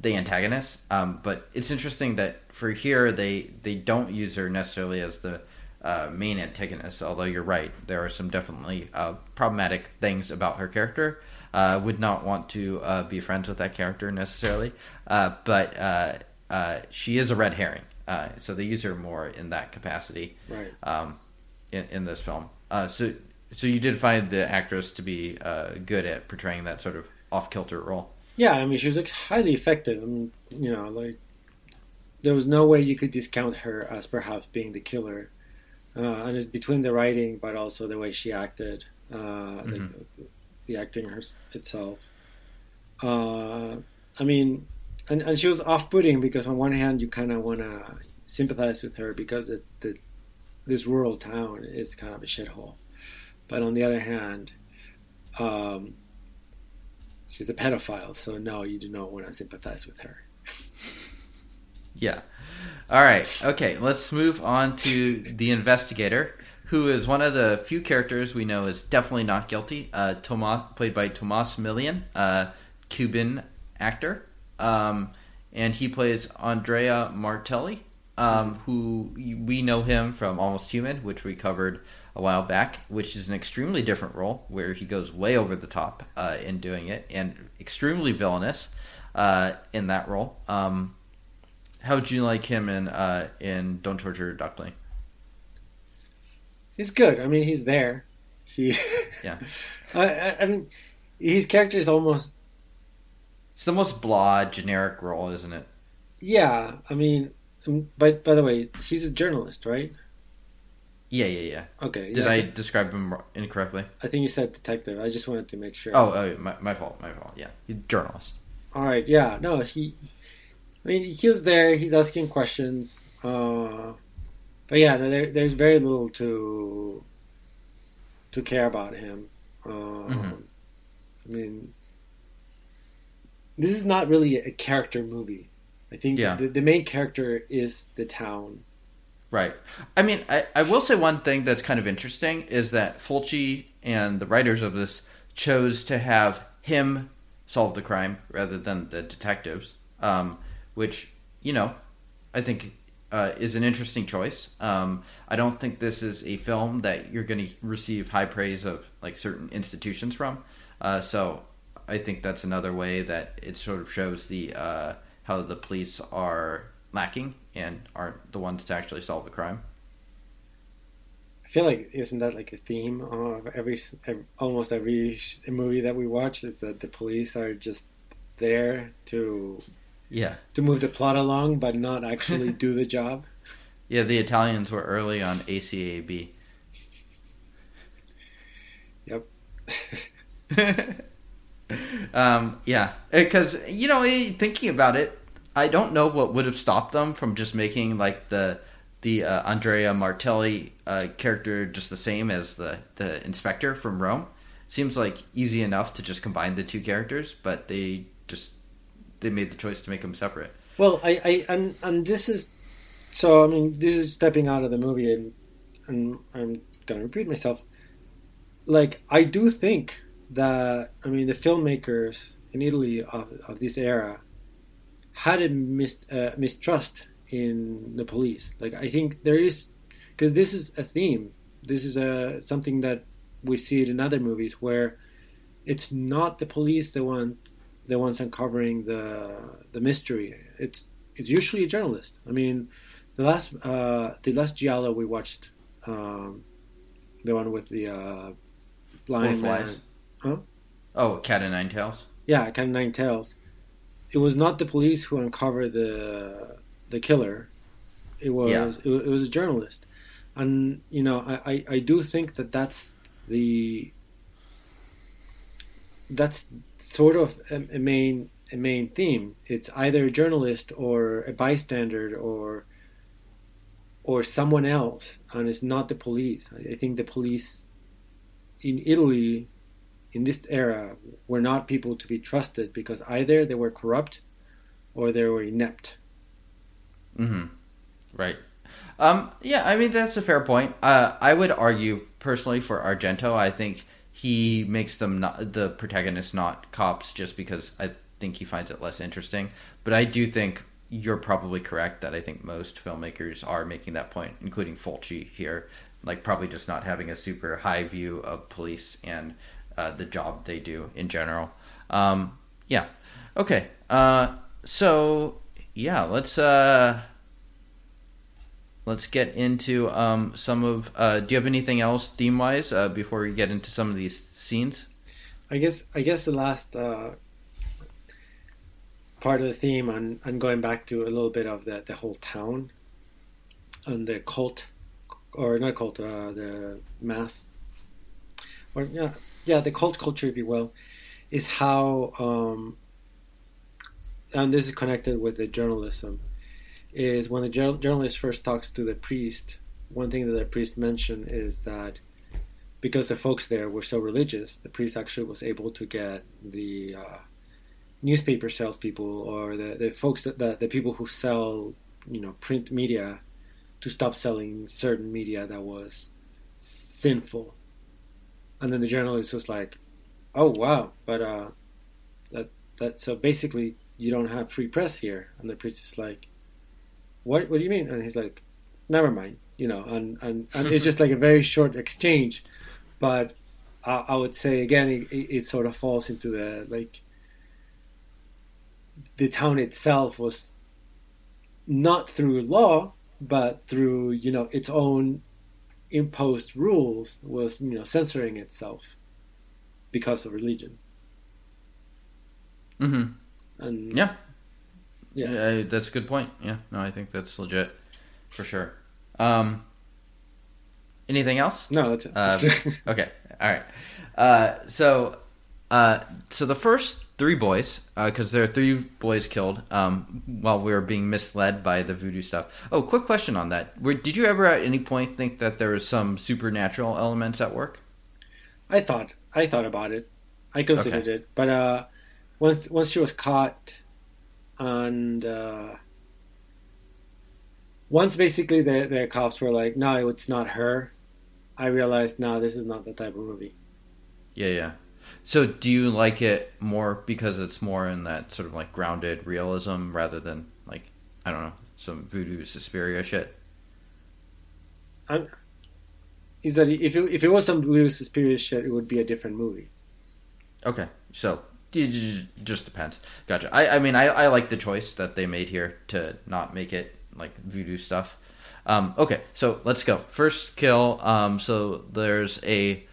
Speaker 2: the antagonist. um, but it's interesting that for here they they don't use her necessarily as the uh, main antagonist. Although you're right, there are some definitely uh, problematic things about her character. Uh, would not want to uh, be friends with that character necessarily, uh, but uh, uh, she is a red herring. Uh, so they use her more in that capacity
Speaker 3: Right.
Speaker 2: um, in, in this film. Uh, so, so you did find the actress to be uh, good at portraying that sort of off kilter role.
Speaker 3: Yeah, I mean, she was like, highly effective. I mean, you know, like there was no way you could discount her as perhaps being the killer. Uh, and it's between the writing, but also the way she acted, uh, the, the acting her, itself. Uh, I mean, and, and she was off-putting because on one hand you kind of want to sympathize with her because it, the, this rural town is kind of a shithole, but on the other hand, um, she's a pedophile, so no, you do not want to sympathize with her.
Speaker 2: Yeah. All right. Okay. Let's move on to the investigator, who is one of the few characters we know is definitely not guilty. Uh, Tomas, played by Tomas Milian, uh, Cuban actor, um, and he plays Andrea Martelli, um, who we know him from Almost Human, which we covered a while back, which is an extremely different role where he goes way over the top uh, in doing it and extremely villainous uh, in that role. Um, how would you like him in uh, in Don't Torture Your Duckling?
Speaker 3: He's good. I mean, he's there. He,
Speaker 2: yeah.
Speaker 3: I, I mean, his character is almost.
Speaker 2: It's the most blah, generic role, isn't it?
Speaker 3: Yeah, I mean, but by the way, he's a journalist, right?
Speaker 2: Yeah, yeah, yeah.
Speaker 3: Okay.
Speaker 2: Did
Speaker 3: yeah,
Speaker 2: I describe him incorrectly?
Speaker 3: I think you said detective. I just wanted to make sure.
Speaker 2: Oh, oh my, my fault, my fault. Yeah, he's a journalist.
Speaker 3: All right. Yeah. No, he. I mean, he was there. He's asking questions. Uh, but yeah, no, there, there's very little to to care about him. Um,
Speaker 2: Mm-hmm.
Speaker 3: I mean, this is not really a character movie. I think
Speaker 2: Yeah.
Speaker 3: the, the main character is the town.
Speaker 2: Right. I mean, I, I will say one thing that's kind of interesting is that Fulci and the writers of this chose to have him solve the crime rather than the detectives, um, which, you know, I think uh, is an interesting choice. Um, I don't think this is a film that you're going to receive high praise of like certain institutions from. Uh, so I think that's another way that it sort of shows the uh, how the police are lacking and aren't the ones to actually solve the crime.
Speaker 3: I feel like isn't that like a theme of every, every almost every movie that we watch is that the police are just there to
Speaker 2: Yeah,
Speaker 3: to move the plot along but not actually do the job.
Speaker 2: yeah. The Italians were early on ACAB.
Speaker 3: Yep.
Speaker 2: um, yeah, because you know, eh, thinking about it, I don't know what would have stopped them from just making like the the uh, Andrea Martelli uh, character just the same as the the inspector from Rome. Seems like easy enough to just combine the two characters, but they just they made the choice to make them separate.
Speaker 3: Well, I, I and and this is so. I mean, this is stepping out of the movie, and and I'm gonna repeat myself. Like I do think that I mean the filmmakers in Italy of, of this era had a mis, uh, mistrust in the police. Like I think there is because this is a theme. This is a something that we see it in other movies where it's not the police the one the ones uncovering the the mystery. It's it's usually a journalist. I mean, the last uh, the last giallo we watched, um, the one with the uh, blind
Speaker 2: Four
Speaker 3: man.
Speaker 2: flies.
Speaker 3: Huh?
Speaker 2: Oh, Cat and Nine Tails.
Speaker 3: Yeah, Cat of nine tails. It was not the police who uncovered the the killer. It was
Speaker 2: Yeah.
Speaker 3: it, it was a journalist, and you know I, I, I do think that that's the that's sort of a, a main a main theme. It's either a journalist or a bystander or or someone else, and it's not the police. I, I think the police in Italy in this era were not people to be trusted because either they were corrupt or they were inept.
Speaker 2: Mm-hmm. Right. Um, yeah, I mean that's a fair point. Uh, I would argue personally for Argento. I think he makes them not the protagonists not cops just because I think he finds it less interesting. But I do think you're probably correct that I think most filmmakers are making that point, including Fulci here. Like probably just not having a super high view of police and uh, the job they do in general. Um, yeah. Okay. Uh, so yeah, let's uh, let's get into um, some of. Uh, do you have anything else theme wise uh, before we get into some of these scenes?
Speaker 3: I guess I guess the last uh, part of the theme and going back to a little bit of the, the whole town and the cult or not cult uh, the mass or yeah yeah the cult culture if you will is how um, and this is connected with the journalism is when the jour- journalist first talks to the priest one thing that the priest mentioned is that because the folks there were so religious, the priest actually was able to get the uh, newspaper salespeople or the, the folks that the, the people who sell you know print media to stop selling certain media that was sinful. And then the journalist was like, "Oh wow, but uh, that that so basically you don't have free press here." And the priest is like, "What? What do you mean?" And he's like, "Never mind." You know, and and, and it's just like a very short exchange, but I, I would say again, it, it sort of falls into the like the town itself was not through law, but through you know its own imposed rules was you know censoring itself because of religion.
Speaker 2: Mm-hmm.
Speaker 3: And
Speaker 2: Yeah.
Speaker 3: yeah,
Speaker 2: Yeah, that's a good point. Yeah, no, I think that's legit for sure. Um, anything else?
Speaker 3: no, that's it.
Speaker 2: Uh, okay, all right. Uh, so, uh, so the first three boys, because there are three boys killed um, while we were being misled by the voodoo stuff. Oh, quick question on that: Were, Did you ever at any point think that there was some supernatural elements at work?
Speaker 3: I thought I thought about it. I considered
Speaker 2: Okay.
Speaker 3: it, but uh, once once she was caught, and uh, once basically the the cops were like, "No, it's not her," I realized, "No, this is not the type of movie."
Speaker 2: Yeah, yeah. So, do you like it more because it's more in that sort of like grounded realism rather than like I don't know some voodoo Suspiria shit?
Speaker 3: Is that if it, if it was some real suspicious shit, it would be a different movie.
Speaker 2: Okay, so it just depends. Gotcha. I, I mean, I, I like the choice that they made here to not make it like voodoo stuff. Um, okay, so let's go. First kill. Um, so there's a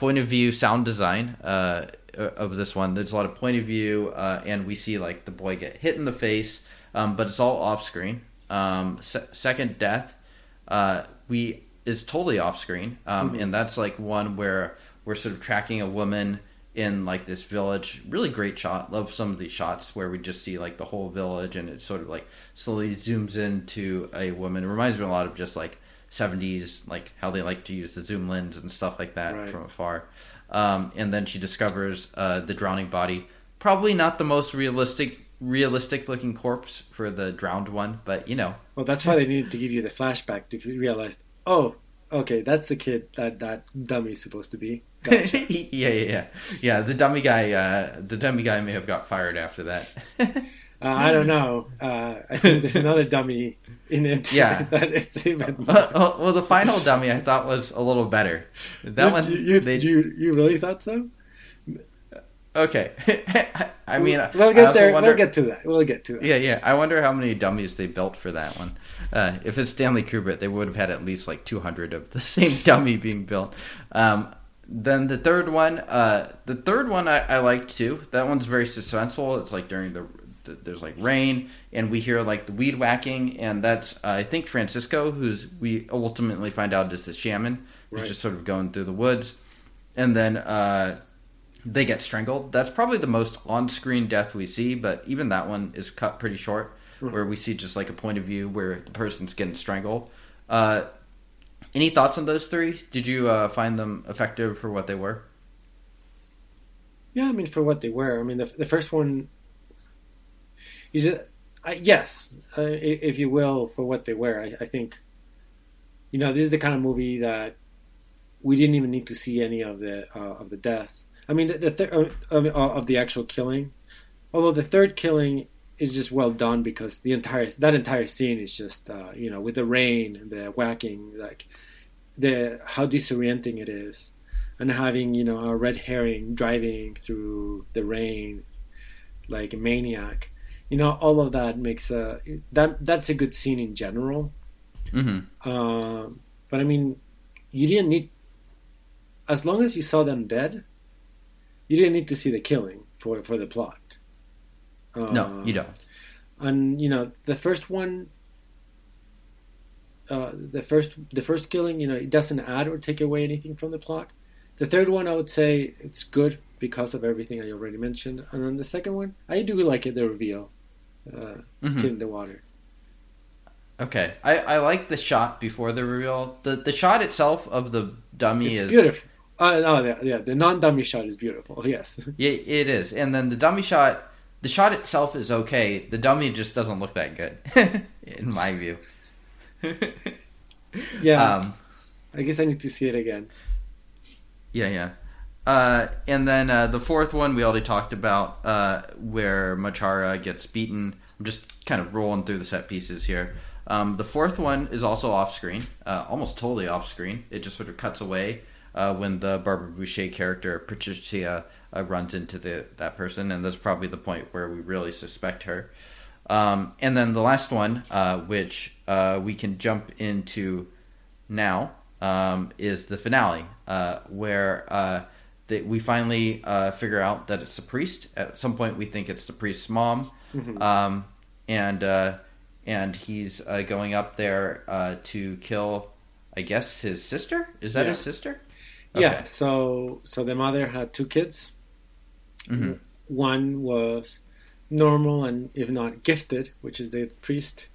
Speaker 2: point of view sound design uh, of this one. There's a lot of point of view, uh, and we see like the boy get hit in the face, um, but it's all off screen. Um, se- second death, uh, we is totally off screen, um, and that's like one where we're sort of tracking a woman in like this village. Really great shot. Love some of these shots where we just see like the whole village, and it sort of like slowly zooms into a woman. It reminds me a lot of just like 70s, like how they like to use the zoom lens and stuff like that
Speaker 3: Right.
Speaker 2: from afar. Um, and then she discovers uh, the drowning body. Probably not the most realistic realistic looking corpse for the drowned one, but you know,
Speaker 3: Well, that's why they needed to give you the flashback to realize, oh, okay, that's the kid that that dummy's supposed to be. Gotcha.
Speaker 2: yeah, yeah, yeah, yeah. The dummy guy, uh, the dummy guy may have got fired after that.
Speaker 3: Uh, I don't know. Uh, I think there's another dummy in it.
Speaker 2: Yeah.
Speaker 3: that it's even.
Speaker 2: well, well, well, the final dummy I thought was a little better. That
Speaker 3: you,
Speaker 2: one,
Speaker 3: you,
Speaker 2: they
Speaker 3: you, you really thought so?
Speaker 2: okay. I mean,
Speaker 3: we'll
Speaker 2: I
Speaker 3: get there.
Speaker 2: wonder-
Speaker 3: We'll get to that. We'll get to that.
Speaker 2: Yeah, yeah. I wonder how many dummies they built for that one. Uh, if it's Stanley Kubrick, they would have had at least like 200 of the same dummy being built. Um, then the third one, uh, the third one I, I liked too. That one's very suspenseful. It's like during the there's like rain, and we hear like the weed whacking, and that's uh, I think Francisco, who's we ultimately find out is the shaman, who's
Speaker 3: Right.
Speaker 2: just sort of going through the woods, and then uh, they get strangled. That's probably the most on-screen death we see, but even that one is cut pretty short,
Speaker 3: Mhm.
Speaker 2: where we see just like a point of view where the person's getting strangled. Uh, any thoughts on those three? Did you uh, find them effective for what they were?
Speaker 3: Yeah, I mean, for what they were. I mean, the, the first one I, yes, uh, if you will, for what they were. I, I think, you know, this is the kind of movie that we didn't even need to see any of the uh, of the death. I mean, the, the uh, of, of the actual killing. Although the third killing is just well done because the entire that entire scene is just uh, you know with the rain and the whacking like the how disorienting it is and having you know a red herring driving through the rain like a maniac you know all of that makes a that that's a good scene in general.
Speaker 2: Mm-hmm.
Speaker 3: um, but i mean you didn't need as long as you saw them dead you didn't need to see the killing for for the plot.
Speaker 2: No,
Speaker 3: Um,
Speaker 2: you don't.
Speaker 3: and you know the first one uh, the first the first killing you know it doesn't add or take away anything from the plot. The third one i would say it's good because of everything i already mentioned. And then the second one i do like it the reveal uh,
Speaker 2: Mhm.
Speaker 3: in the water
Speaker 2: Okay, I, I like the shot before the reveal. the The shot itself of the dummy
Speaker 3: it's
Speaker 2: is
Speaker 3: beautiful uh, oh yeah, yeah the non-dummy shot is beautiful yes
Speaker 2: Yeah, it is. And then the dummy shot, the shot itself is okay. The dummy just doesn't look that good, in my view.
Speaker 3: yeah
Speaker 2: Um,
Speaker 3: i guess i need to see it again
Speaker 2: Yeah, yeah. Uh, and then uh, the fourth one we already talked about, uh, where Maciara gets beaten. I'm just kind of rolling through the set pieces here. Um, the fourth one is also off screen, uh, almost totally off screen. It just sort of cuts away uh, when the Barbara Bouchet character Patrizia uh, runs into the that person, and that's probably the point where we really suspect her. Um, and then the last one, which we can jump into now, um, is the finale, where that we finally uh, figure out that it's the priest. At some point, we think it's the priest's mom,
Speaker 3: Mhm.
Speaker 2: um, and uh, and he's uh, going up there uh, to kill, I guess, his sister. Is that
Speaker 3: Yeah.
Speaker 2: his sister?
Speaker 3: Yeah. So so the mother had two kids.
Speaker 2: hmm
Speaker 3: One was normal and if not gifted, which is the priest,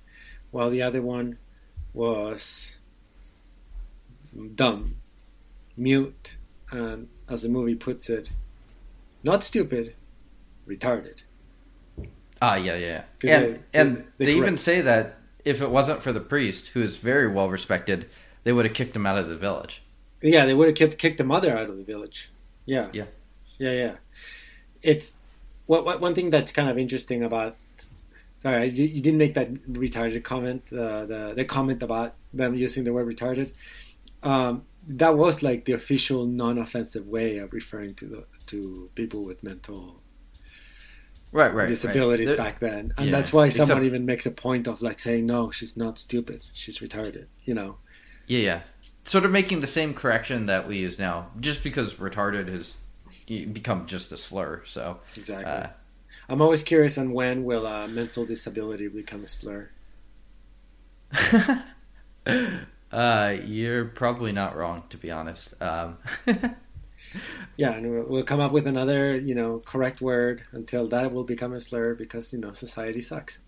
Speaker 3: while the other one was dumb, mute, and as the movie puts it, not stupid, retarded.
Speaker 2: Ah, yeah, yeah. And
Speaker 3: they-
Speaker 2: and
Speaker 3: they
Speaker 2: they, even say that if it wasn't for the priest, who is very well respected, they would have kicked him out of the village.
Speaker 3: Yeah, they would have kicked, kicked the mother out of the village. Yeah.
Speaker 2: Yeah.
Speaker 3: Yeah, yeah. It's what, what one thing that's kind of interesting about. Sorry, you, you didn't make that retarded comment. Uh, the the comment about them using the word retarded. Um, that was like the official non-offensive way of referring to the to people with mental
Speaker 2: Right, right.
Speaker 3: disabilities
Speaker 2: right.
Speaker 3: back then, and
Speaker 2: yeah,
Speaker 3: that's why someone
Speaker 2: except-
Speaker 3: even makes a point of like saying, "No, she's not stupid. She's retarded." You know.
Speaker 2: Yeah, yeah. Sort of making the same correction that we use now, just because retarded has become just a slur. So,
Speaker 3: Exactly.
Speaker 2: uh,
Speaker 3: I'm always curious on when will uh, mental disability become a slur.
Speaker 2: uh, you're probably not wrong, to be honest. Um,
Speaker 3: Yeah, and we'll, come up with another, you know, correct word until that will become a slur because you know society sucks.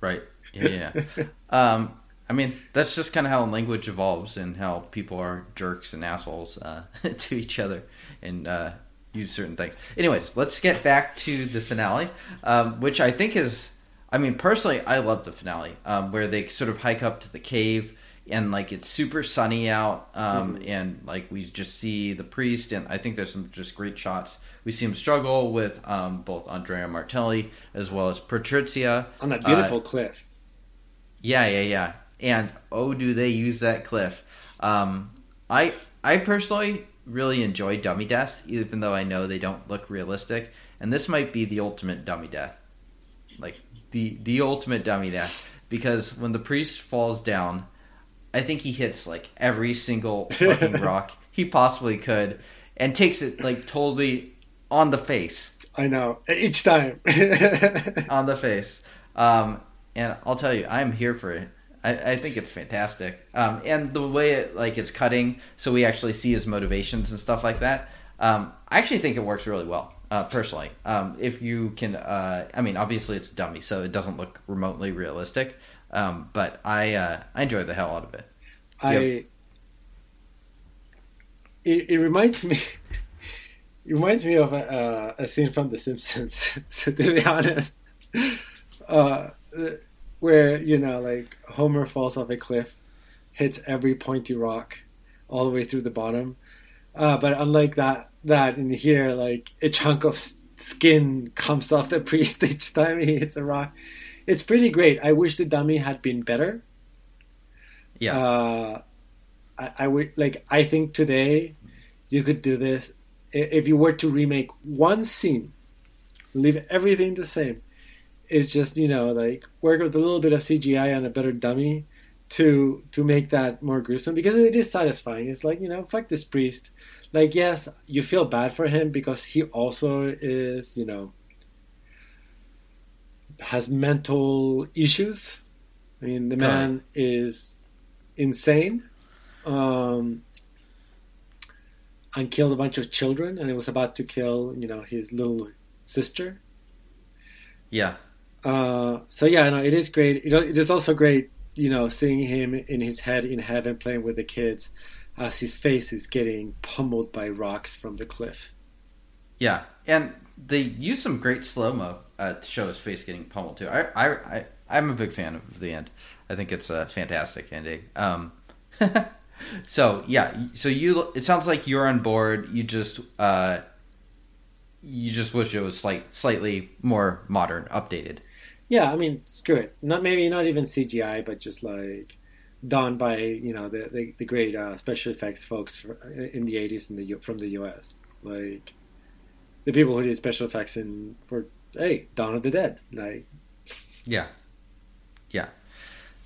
Speaker 2: right. Yeah, yeah. um, I mean, that's just kind of how language evolves and how people are jerks and assholes uh, to each other and uh, use certain things. Anyways, let's get back to the finale, um, which I think is. I mean, personally, I love the finale um, where they sort of hike up to the cave and like it's super sunny out, um,
Speaker 3: Mhm.
Speaker 2: and like we just see the priest, and I think there's some just great shots. We see him struggle with um, both Andrea Martelli as well as Patrizia.
Speaker 3: on that
Speaker 2: Uh,
Speaker 3: beautiful cliff.
Speaker 2: Yeah, yeah, yeah. And oh, do they use that cliff? Um, I I personally really enjoy dummy deaths, even though I know they don't look realistic. And this might be the ultimate dummy death, like the the ultimate dummy death, because when the priest falls down, I think he hits like every single fucking rock he possibly could, and takes it like totally on the face
Speaker 3: I know each time.
Speaker 2: on the face. Um, and I'll tell you, I'm here for it. I, I think it's fantastic. Um, and the way it like it's cutting, so we actually see his motivations and stuff like that. Um, I actually think it works really well, uh, personally. Um, if you can, uh, I mean, obviously it's dummy, so it doesn't look remotely realistic. Um, but I uh, I enjoy the hell out of it. Do
Speaker 3: I.
Speaker 2: you
Speaker 3: It, it reminds me. It reminds me of a, a scene from The Simpsons. so to be honest, uh, where you know, like Homer falls off a cliff, hits every pointy rock, all the way through the bottom. Uh, but unlike that, that in here, like a chunk of skin comes off the priest each time he hits a rock. It's pretty great. I wish the dummy had been better.
Speaker 2: Yeah,
Speaker 3: Uh, I, I would like. I think today you could do this if you were to remake one scene, leave everything the same. It's just you know like work with a little bit of CGI and a better dummy to to make that more gruesome because it is satisfying. It's like you know fuck this priest. Like yes, you feel bad for him because he also is you know has mental issues. I mean the man is insane. Um, and killed a bunch of children, and it was about to kill, you know, his little sister.
Speaker 2: yeah,
Speaker 3: Uh, so yeah, no, it is great. It, it is also great, you know, seeing him in his head in heaven playing with the kids, as his face is getting pummeled by rocks from the cliff.
Speaker 2: yeah. And they use some great slow mo uh, to show his face getting pummeled too. I, I, I, I'm a big fan of the end. I think it's a fantastic ending. Um, So yeah, so you it sounds like you're on board. You just uh, you just wish it was slight, slightly more modern, updated.
Speaker 3: Yeah, I mean, screw it. Not maybe not even CGI, but just like done by you know the the, the great uh, special effects folks for, in the '80s in the from the U.S. Like the people who did special effects in for hey Dawn of the Dead. Like
Speaker 2: Yeah, yeah,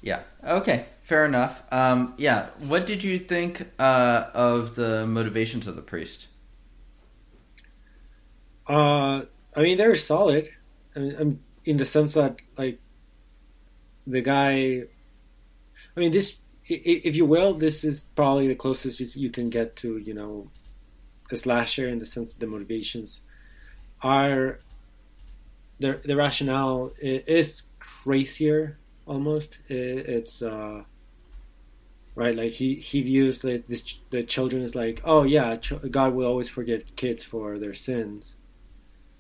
Speaker 2: yeah. Okay, fair enough. Um, yeah, what did you think uh, of the motivations of the priest?
Speaker 3: Uh, I mean, they're solid. I mean, in the sense that, like, the guy. I mean, this, if you will, this is probably the closest you, you can get to, you know, a slasher in the sense that the motivations are. The, the rationale is crazier almost. It's uh, right, like he he views like this the children is like, oh yeah, God will always forget kids for their sins.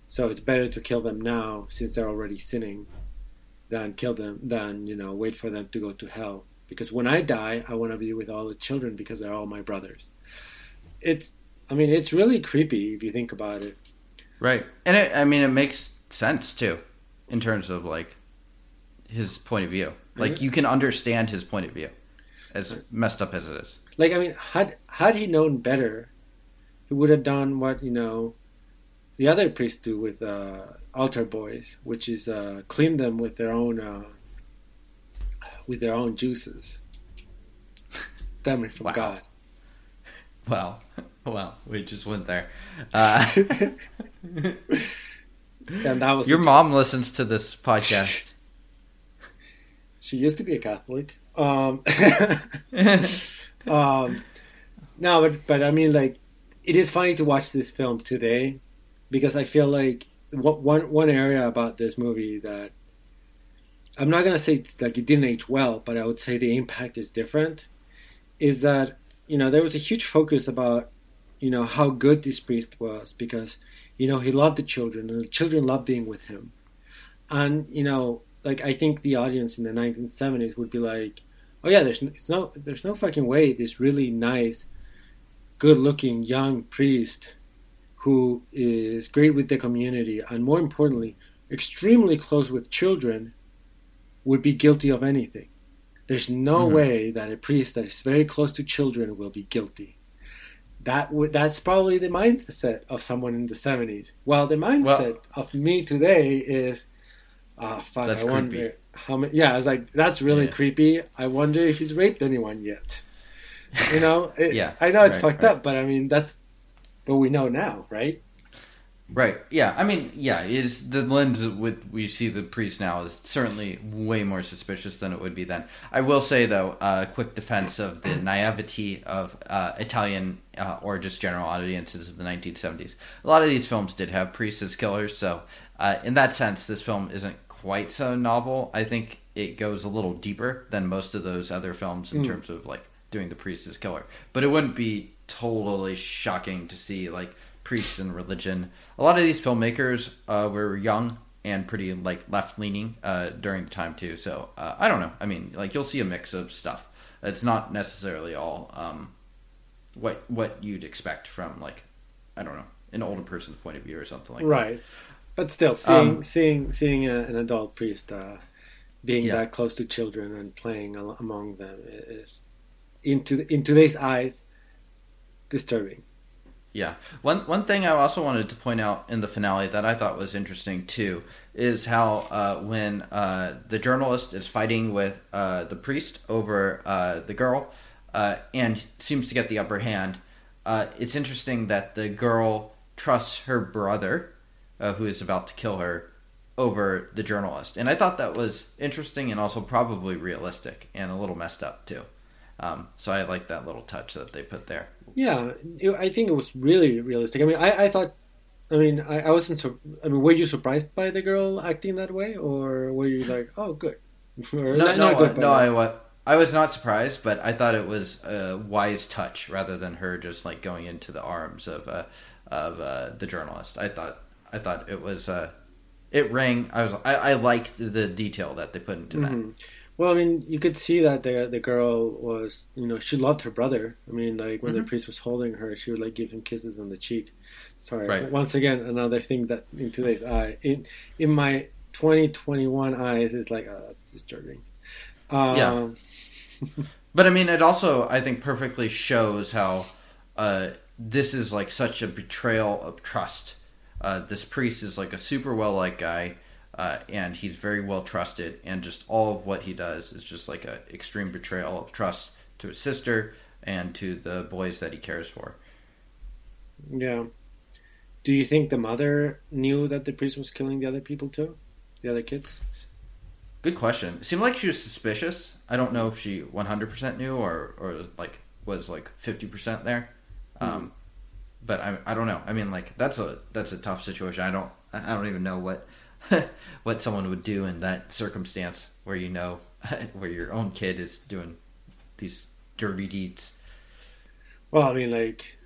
Speaker 3: So it's better to kill them now since they're already sinning than kill them than, you know, wait for them to go to hell. Because when I die, I want to be with all the children because they're all my brothers. It's I mean, it's really creepy if you think about it.
Speaker 2: Right, and it, I mean, it makes sense too, in terms of like his point of view. Like
Speaker 3: Mhm.
Speaker 2: you can understand his point of view, as messed up as it is.
Speaker 3: Like I mean, had had he known better, he would have done what, you know, the other priests do with uh, altar boys, which is uh, clean them with their own uh, with their own juices. Damn it from
Speaker 2: Wow.
Speaker 3: God.
Speaker 2: Well, well, we just went there. Uh,
Speaker 3: And that was
Speaker 2: your mom listens to this podcast.
Speaker 3: She used to be a Catholic. Um, um, no, but but I mean, like, it is funny to watch this film today because I feel like what one one area about this movie that I'm not gonna say it's like it didn't age well, but I would say the impact is different. Is that you know there was a huge focus about you know how good this priest was because you know he loved the children and the children loved being with him, and you know like I think the audience in the 1970s would be like, oh yeah, there's no, it's no there's no fucking way this really nice, good-looking young priest who is great with the community and more importantly, extremely close with children would be guilty of anything. There's no
Speaker 2: Mhm.
Speaker 3: way that a priest that is very close to children will be guilty. That would that's probably the mindset of someone in the 70s. Well, the mindset of me today is Ah, fuck!
Speaker 2: That's
Speaker 3: I wonder
Speaker 2: creepy.
Speaker 3: how many. Yeah, I was like, that's really
Speaker 2: Yeah.
Speaker 3: creepy. I wonder if he's raped anyone yet. You know? It,
Speaker 2: Yeah,
Speaker 3: I know it's
Speaker 2: right,
Speaker 3: fucked
Speaker 2: right.
Speaker 3: up, but I mean, that's. But we know now, right?
Speaker 2: Right. Yeah. I mean, yeah. Is the lens with we see the priest now is certainly way more suspicious than it would be then. I will say though, uh, quick defense of the naivety of uh, Italian uh, or just general audiences of the 1970s. A lot of these films did have priests as killers, so uh, in that sense, this film isn't quite so novel. I think it goes a little deeper than most of those other films in
Speaker 3: Mm.
Speaker 2: terms of like doing the priest as killer. But it wouldn't be totally shocking to see like priests and religion. A lot of these filmmakers uh, were young and pretty like left leaning uh, during the time too. So uh, I don't know. I mean, like you'll see a mix of stuff. It's not necessarily all um, what what you'd expect from like I don't know an older person's point of view or something like that.
Speaker 3: right. But still, seeing
Speaker 2: Um,
Speaker 3: seeing seeing a, an adult priest uh, being
Speaker 2: Yeah.
Speaker 3: that close to children and playing among them is, into in today's eyes, disturbing.
Speaker 2: Yeah. One one thing I also wanted to point out in the finale that I thought was interesting too is how uh, when uh, the journalist is fighting with uh, the priest over uh, the girl uh, and seems to get the upper hand, uh, it's interesting that the girl trusts her brother, who is about to kill her, over the journalist, and I thought that was interesting and also probably realistic and a little messed up too. Um, so I like that little touch that they put there.
Speaker 3: Yeah, it, I think it was really realistic. I mean, I, I thought, I mean, I, I wasn't. Sur- I mean, were you surprised by the girl acting that way, or were you like, oh, good?
Speaker 2: No,
Speaker 3: not-
Speaker 2: no,
Speaker 3: not good,
Speaker 2: uh, no. I wa- I was not surprised, but I thought it was a wise touch rather than her just like going into the arms of uh, of uh, the journalist. I thought I thought it was uh, it rang. I was I, I liked the detail that they put into that.
Speaker 3: Well, I mean, you could see that the the girl was, you know, she loved her brother. I mean, like when
Speaker 2: Mhm.
Speaker 3: the priest was holding her, she would like give him kisses on the cheek. Sorry,
Speaker 2: Right.
Speaker 3: once again, another thing that in today's eye, in in my 2021 eyes, is like, oh, that's disturbing. Um,
Speaker 2: Yeah. But I mean, it also I think perfectly shows how uh, this is like such a betrayal of trust. Uh, this priest is like a super well liked guy, uh, and he's very well trusted, and just all of what he does is just like an extreme betrayal of trust to his sister and to the boys that he cares for.
Speaker 3: Yeah. Do you think the mother knew that the priest was killing the other people too? The other kids?
Speaker 2: Good question. It seemed like she was suspicious. I don't know if she 100% knew or or like was like 50% there. Um, but I I don't know. I mean like that's a that's a tough situation. I don't I don't even know what what someone would do in that circumstance where you know where your own kid is doing these dirty deeds.
Speaker 3: Well, I mean, like,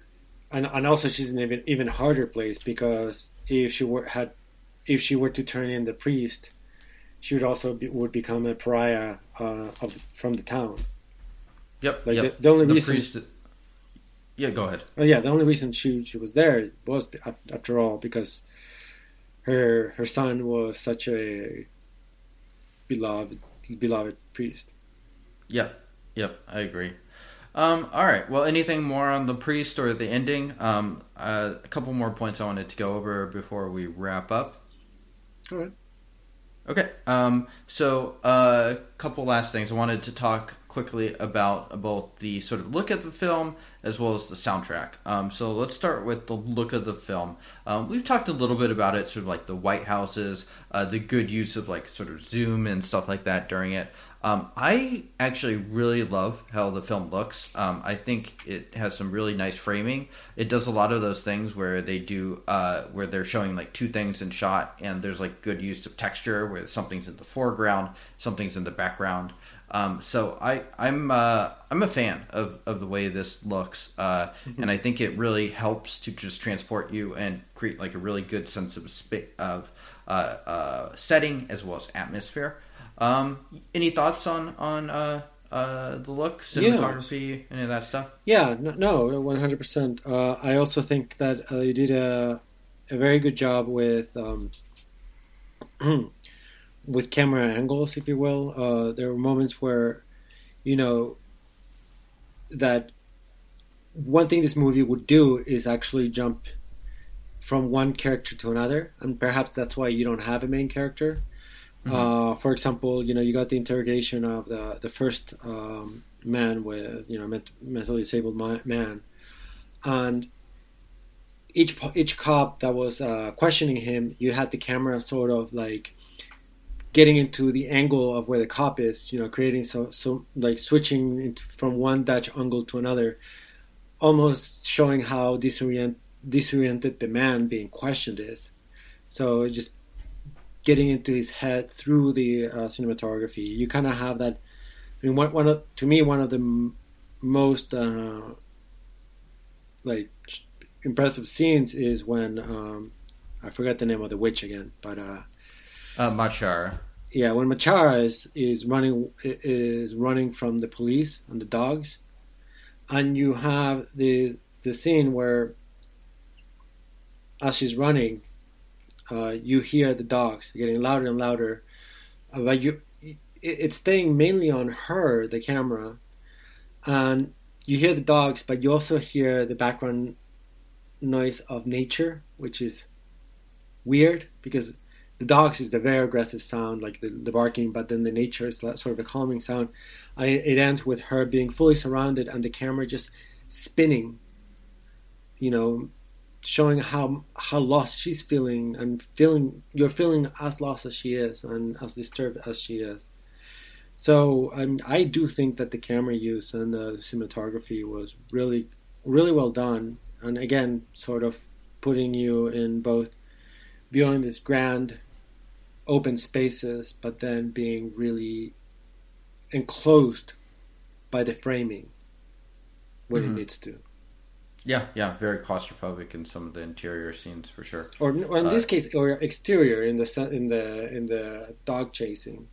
Speaker 3: and and also she's in an even even harder place because if she were had, if she were to turn in the priest, she would also be, would become a pariah uh, of from the town.
Speaker 2: Yep.
Speaker 3: Like
Speaker 2: yep.
Speaker 3: the, the only reason,
Speaker 2: priest Yeah, go ahead.
Speaker 3: oh yeah, the only reason she she was there was after all because her her son was such a beloved beloved priest.
Speaker 2: Yep, yep, I agree. Um, all right. Well, anything more on the priest or the ending? Um, uh, a couple more points I wanted to go over before we wrap up.
Speaker 3: All right.
Speaker 2: Okay. Um, so uh, a couple last things. I wanted to talk quickly about both the sort of look at the film as well as the soundtrack. Um, so let's start with the look of the film. Um, we've talked a little bit about it, sort of like the White Houses, uh, the good use of like sort of zoom and stuff like that during it. Um, I actually really love how the film looks. Um, I think it has some really nice framing. It does a lot of those things where they do, uh, where they're showing like two things in shot, and there's like good use of texture where something's in the foreground, something's in the background. Um, so I, I'm uh, I'm a fan of, of the way this looks, uh, and I think it really helps to just transport you and create like a really good sense of of uh, uh, setting as well as atmosphere. Um, any thoughts on on uh, uh, the look, cinematography, any of that stuff?
Speaker 3: Yeah, no, no, one hundred percent. I also think that uh, you did a a very good job with um, with camera angles, if you will. Uh, there were moments where, you know, that one thing this movie would do is actually jump from one character to another, and perhaps that's why you don't have a main character.
Speaker 2: Mhm.
Speaker 3: Uh, for example, you know, you got the interrogation of the the first um, man with you know ment- mentally disabled ma- man, and each each cop that was uh, questioning him, you had the camera sort of like getting into the angle of where the cop is, you know, creating so so like switching into, from one Dutch angle to another, almost showing how disorient disoriented the man being questioned is. So just getting into his head through the uh, cinematography, you kind of have that. I mean, one, one of, to me, one of the m- most uh, like impressive scenes is when um, I forgot the name of the witch again, but uh,
Speaker 2: Uh, Machar.
Speaker 3: yeah, when Maciara is, is running is running from the police and the dogs, and you have the the scene where as she's running, uh, you hear the dogs getting louder and louder, uh, but you it, it's staying mainly on her, the camera, and you hear the dogs, but you also hear the background noise of nature, which is weird because the dogs is the very aggressive sound, like the, the barking, but then the nature is sort of a calming sound. I, it ends with her being fully surrounded and the camera just spinning, you know, showing how how lost she's feeling and feeling you're feeling as lost as she is and as disturbed as she is. So um, I do think that the camera use and the cinematography was really really well done, and again, sort of putting you in both viewing this grand open spaces, but then being really enclosed by the framing when
Speaker 2: Mhm.
Speaker 3: it needs to.
Speaker 2: Yeah, yeah, very claustrophobic in some of the interior scenes for sure.
Speaker 3: Or, or in
Speaker 2: Uh,
Speaker 3: this case, or exterior in the in the in the dog chasing.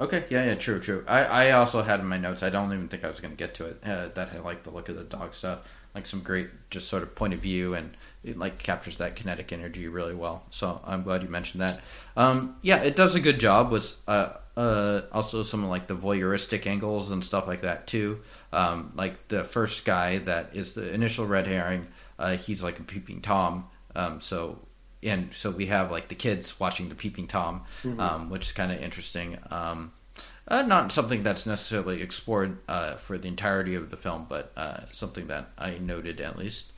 Speaker 2: Okay, yeah, yeah, true, true. I, I also had in my notes. I don't even think I was going to get to it. Uh, that I like the look of the dog stuff, like some great, just sort of point of view, and it like captures that kinetic energy really well. So I'm glad you mentioned that. Um, yeah, it does a good job with uh, uh, also some like the voyeuristic angles and stuff like that too. Um, like the first guy that is the initial red herring, uh, he's like a peeping tom. Um, so and so we have like the kids watching the peeping tom
Speaker 3: Mm-hmm.
Speaker 2: um, which is kind of interesting um, uh, not something that's necessarily explored uh, for the entirety of the film but uh, something that i noted at least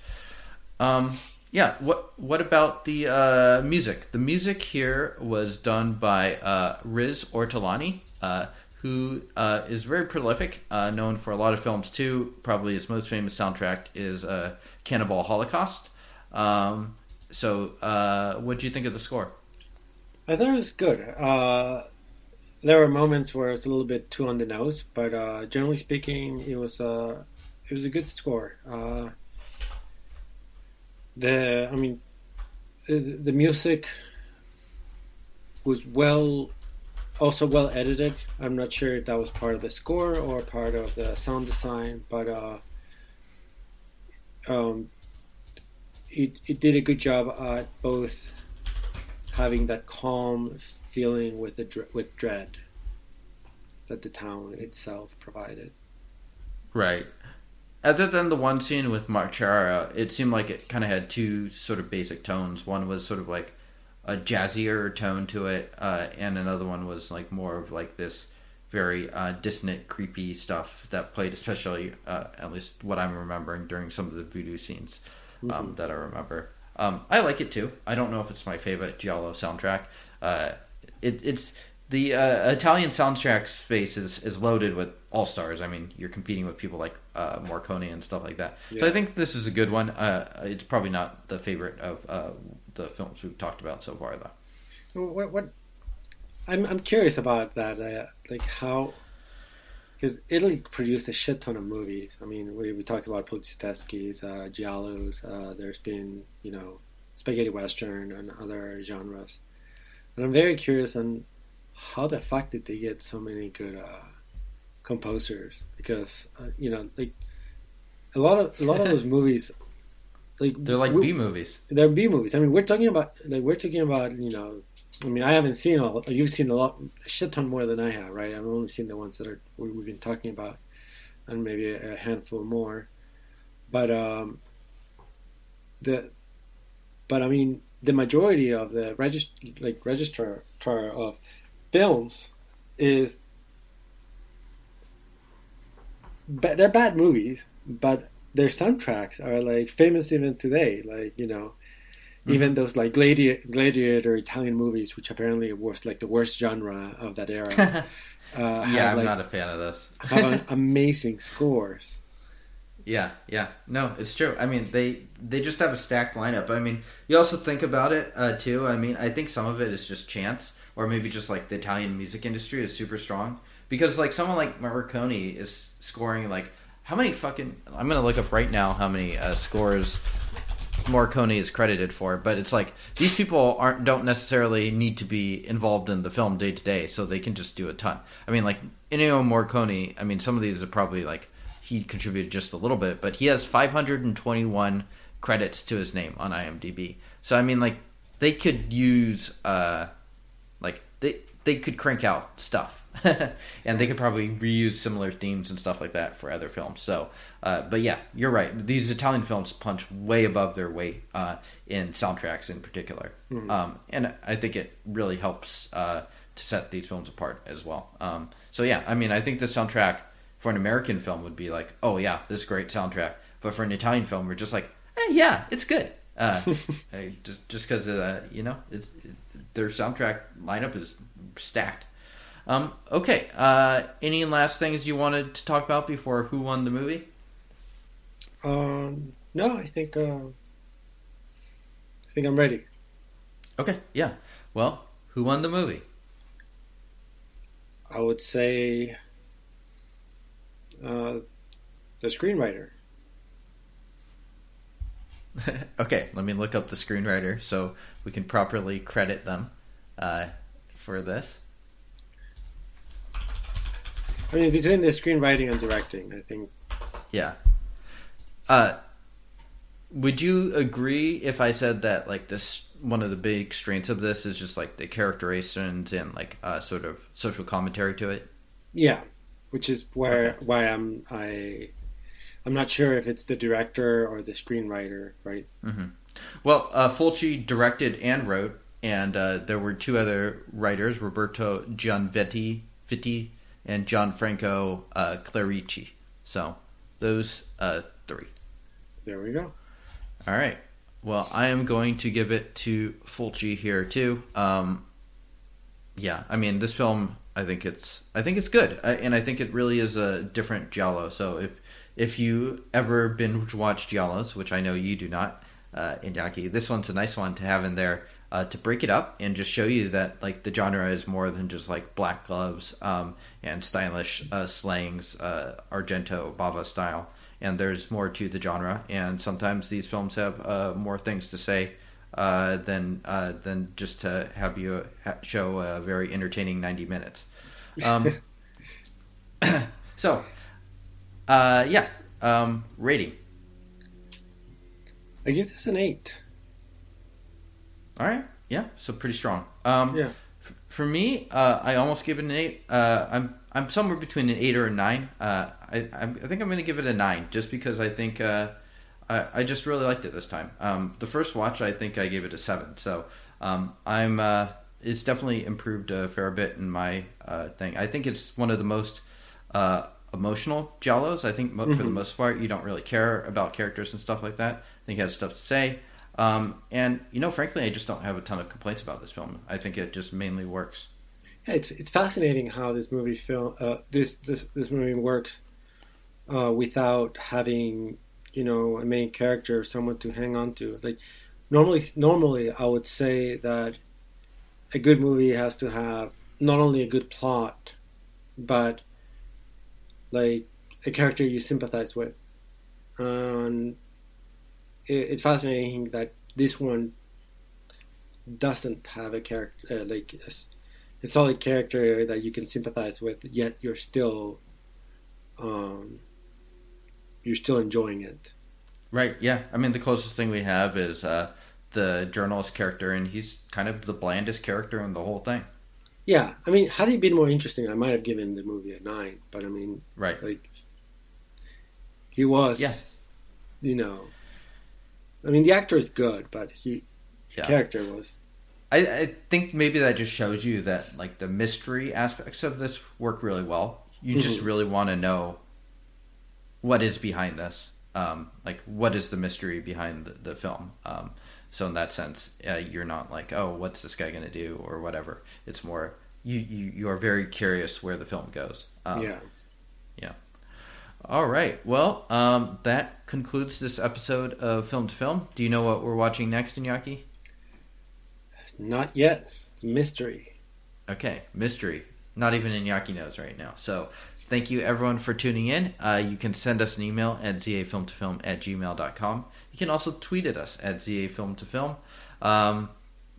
Speaker 2: um, yeah what what about the uh, music the music here was done by uh, riz ortolani uh, who uh, is very prolific uh, known for a lot of films too probably his most famous soundtrack is uh, cannibal holocaust um, so, uh, what do you think of the score?
Speaker 3: I thought it was good. Uh, there were moments where it's a little bit too on the nose, but uh, generally speaking, it was uh, it was a good score. The I mean, the, the music was well, also well edited. I'm not sure if that was part of the score or part of the sound design, but uh, um, it it did a good job at both having that calm feeling with the with dread that the town itself provided.
Speaker 2: Right. Other than the one scene with Maciara, it seemed like it kind of had two sort of basic tones. One was sort of like a jazzier tone to it, uh, and another one was like more of like this very uh, dissonant, creepy stuff that played, especially uh, at least what I'm remembering during some of the voodoo scenes um, that I remember. Um, I like it too. I don't know if it's my favorite Giallo soundtrack. Uh, it, it's the uh, Italian soundtrack space is, is loaded with all stars. I mean, you're competing with people like uh, Morricone and stuff like that. So I think this is a good one. Uh, it's probably not the favorite of uh, the films we've talked about so far, though.
Speaker 3: What what? I'm I'm curious about that. Uh, like how. Because Italy produced a shit ton of movies. I mean, we, we talked about Poliziotteschi's, uh, Giallos. Uh, there's been, you know, spaghetti western and other genres. And I'm very curious on how the fuck did they get so many good uh, composers? Because uh, you know, like a lot of a lot of those movies, like
Speaker 2: They're like B movies.
Speaker 3: they're B movies. I mean, we're talking about like we're talking about you know. I mean, I haven't seen all. You've seen a lot, a shit ton more than I have, right? I've only seen the ones that are we- we've been talking about, and maybe a, handful more. But um, the, but I mean, the majority of the regist like register of films is they're bad movies, but their soundtracks are like famous even today. Like you know, even those like gladiator, gladiator Italian movies, which apparently was like the worst genre of that era. uh,
Speaker 2: yeah,
Speaker 3: have,
Speaker 2: I'm
Speaker 3: like,
Speaker 2: not a fan of this.
Speaker 3: have an amazing scores.
Speaker 2: Yeah, yeah. No, it's true. I mean, they they just have a stacked lineup. I mean, you also think about it uh, too. I mean, I think some of it is just chance, or maybe just like the Italian music industry is super strong because like someone like Morricone is scoring like how many fucking. I'm gonna look up right now how many uh, scores Morricone is credited for, but it's like these people aren't don't necessarily need to be involved in the film day to day, so they can just do a ton. I mean, like Ennio Morricone. I mean, some of these are probably like he contributed just a little bit, but he has 521 credits to his name on IMDb. So I mean, like they could use, uh, like they they could crank out stuff, and they could probably reuse similar themes and stuff like that for other films. So, uh, but yeah, you're right. These Italian films punch way above their weight uh, in soundtracks, in particular, um, and I think it really helps uh, to set these films apart as well. Um, so yeah, I mean, I think the soundtrack for an American film would be like, oh yeah, this is a great soundtrack. But for an Italian film, we're just like, eh, yeah, it's good. Uh, just just because uh, you know, it's it, their soundtrack lineup is stacked. Um, okay. Uh, any last things you wanted to talk about before who won the movie?
Speaker 3: Um, no, I think uh, I think I'm ready.
Speaker 2: Okay. Yeah. Well, who won the movie?
Speaker 3: I would say uh, the screenwriter.
Speaker 2: okay, let me look up the screenwriter so we can properly credit them uh, for this.
Speaker 3: I mean, between the screenwriting and directing, I think.
Speaker 2: Yeah. Uh, would you agree if I said that like this one of the big strengths of this is just like the characterizations and like uh, sort of social commentary to it?
Speaker 3: Yeah, which is where
Speaker 2: Okay.
Speaker 3: why I'm I I'm not sure if it's the director or the screenwriter, right?
Speaker 2: Well, uh, Fulci directed and wrote, and uh, there were two other writers, Roberto Gianvetti Vitti and Gianfranco uh, Clerici. So those uh, three.
Speaker 3: There we go.
Speaker 2: All right. Well, I am going to give it to Fulci here too. Um, yeah, I mean, this film, I think it's, I think it's good, I, and I think it really is a different Giallo. So if if you ever binge watch Giallos, which I know you do not, uh, Iñaki, this one's a nice one to have in there uh, to break it up and just show you that like the genre is more than just like black gloves um, and stylish uh, slangs, uh, Argento Bava style and there's more to the genre. And sometimes these films have uh, more things to say uh, than uh, than just to have you ha- show a very entertaining 90 minutes. Um, so, uh, yeah, um, rating.
Speaker 3: I give this an eight.
Speaker 2: All right, yeah, so pretty strong. Um,
Speaker 3: Yeah.
Speaker 2: f- For me, uh, I almost give it an eight. Uh, I'm I'm somewhere between an eight or a nine. Uh, I I'm, I think I'm going to give it a nine, just because I think uh, I, I just really liked it this time. Um, the first watch, I think I gave it a seven. So um, I'm uh, it's definitely improved a fair bit in my uh, thing. I think it's one of the most uh, emotional Giallos. I think mo- for the most part, you don't really care about characters and stuff like that. I think it has stuff to say. Um, and you know, frankly, I just don't have a ton of complaints about this film. I think it just mainly works.
Speaker 3: Yeah, it's it's fascinating how this movie film uh, this this this movie works uh, without having you know a main character, or someone to hang on to. Like normally, normally I would say that a good movie has to have not only a good plot, but like a character you sympathize with. And it's fascinating that this one doesn't have a character uh, like a, a solid character that you can sympathize with, yet you're still um, you're still enjoying it.
Speaker 2: Right? Yeah. I mean, the closest thing we have is uh, the journalist character, and he's kind of the blandest character in the whole thing.
Speaker 3: Yeah, I mean, had he been more interesting, I might have given the movie a nine. But I mean,
Speaker 2: Right.
Speaker 3: like he was,
Speaker 2: Yeah.
Speaker 3: you know. I mean, the actor is good, but he
Speaker 2: Yeah.
Speaker 3: character was
Speaker 2: I, I think maybe that just shows you that like the mystery aspects of this work really well. You just
Speaker 3: Mhm.
Speaker 2: really want to know what is behind this. Um, like what is the mystery behind the, the film? Um, so in that sense, uh, you're not like, oh, what's this guy going to do or whatever. It's more you, you you are very curious where the film goes. Um,
Speaker 3: yeah.
Speaker 2: All right. Well, um, that concludes this episode of Film to Film. Do you know what we're watching next, Iñaki?
Speaker 3: Not yet. It's mystery.
Speaker 2: Okay, mystery. Not even Iñaki knows right now. So thank you everyone for tuning in. Uh, you can send us an email at zafilmtofilm at gmail.com. You can also tweet at us at zafilmtofilm. Um,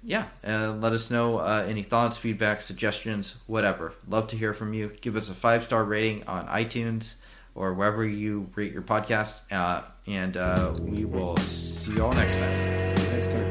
Speaker 2: yeah, uh, let us know uh, any thoughts, feedback, suggestions, whatever. Love to hear from you. Give us a five star rating on iTunes or wherever you rate your podcast. Uh, and uh, we will see you all next time.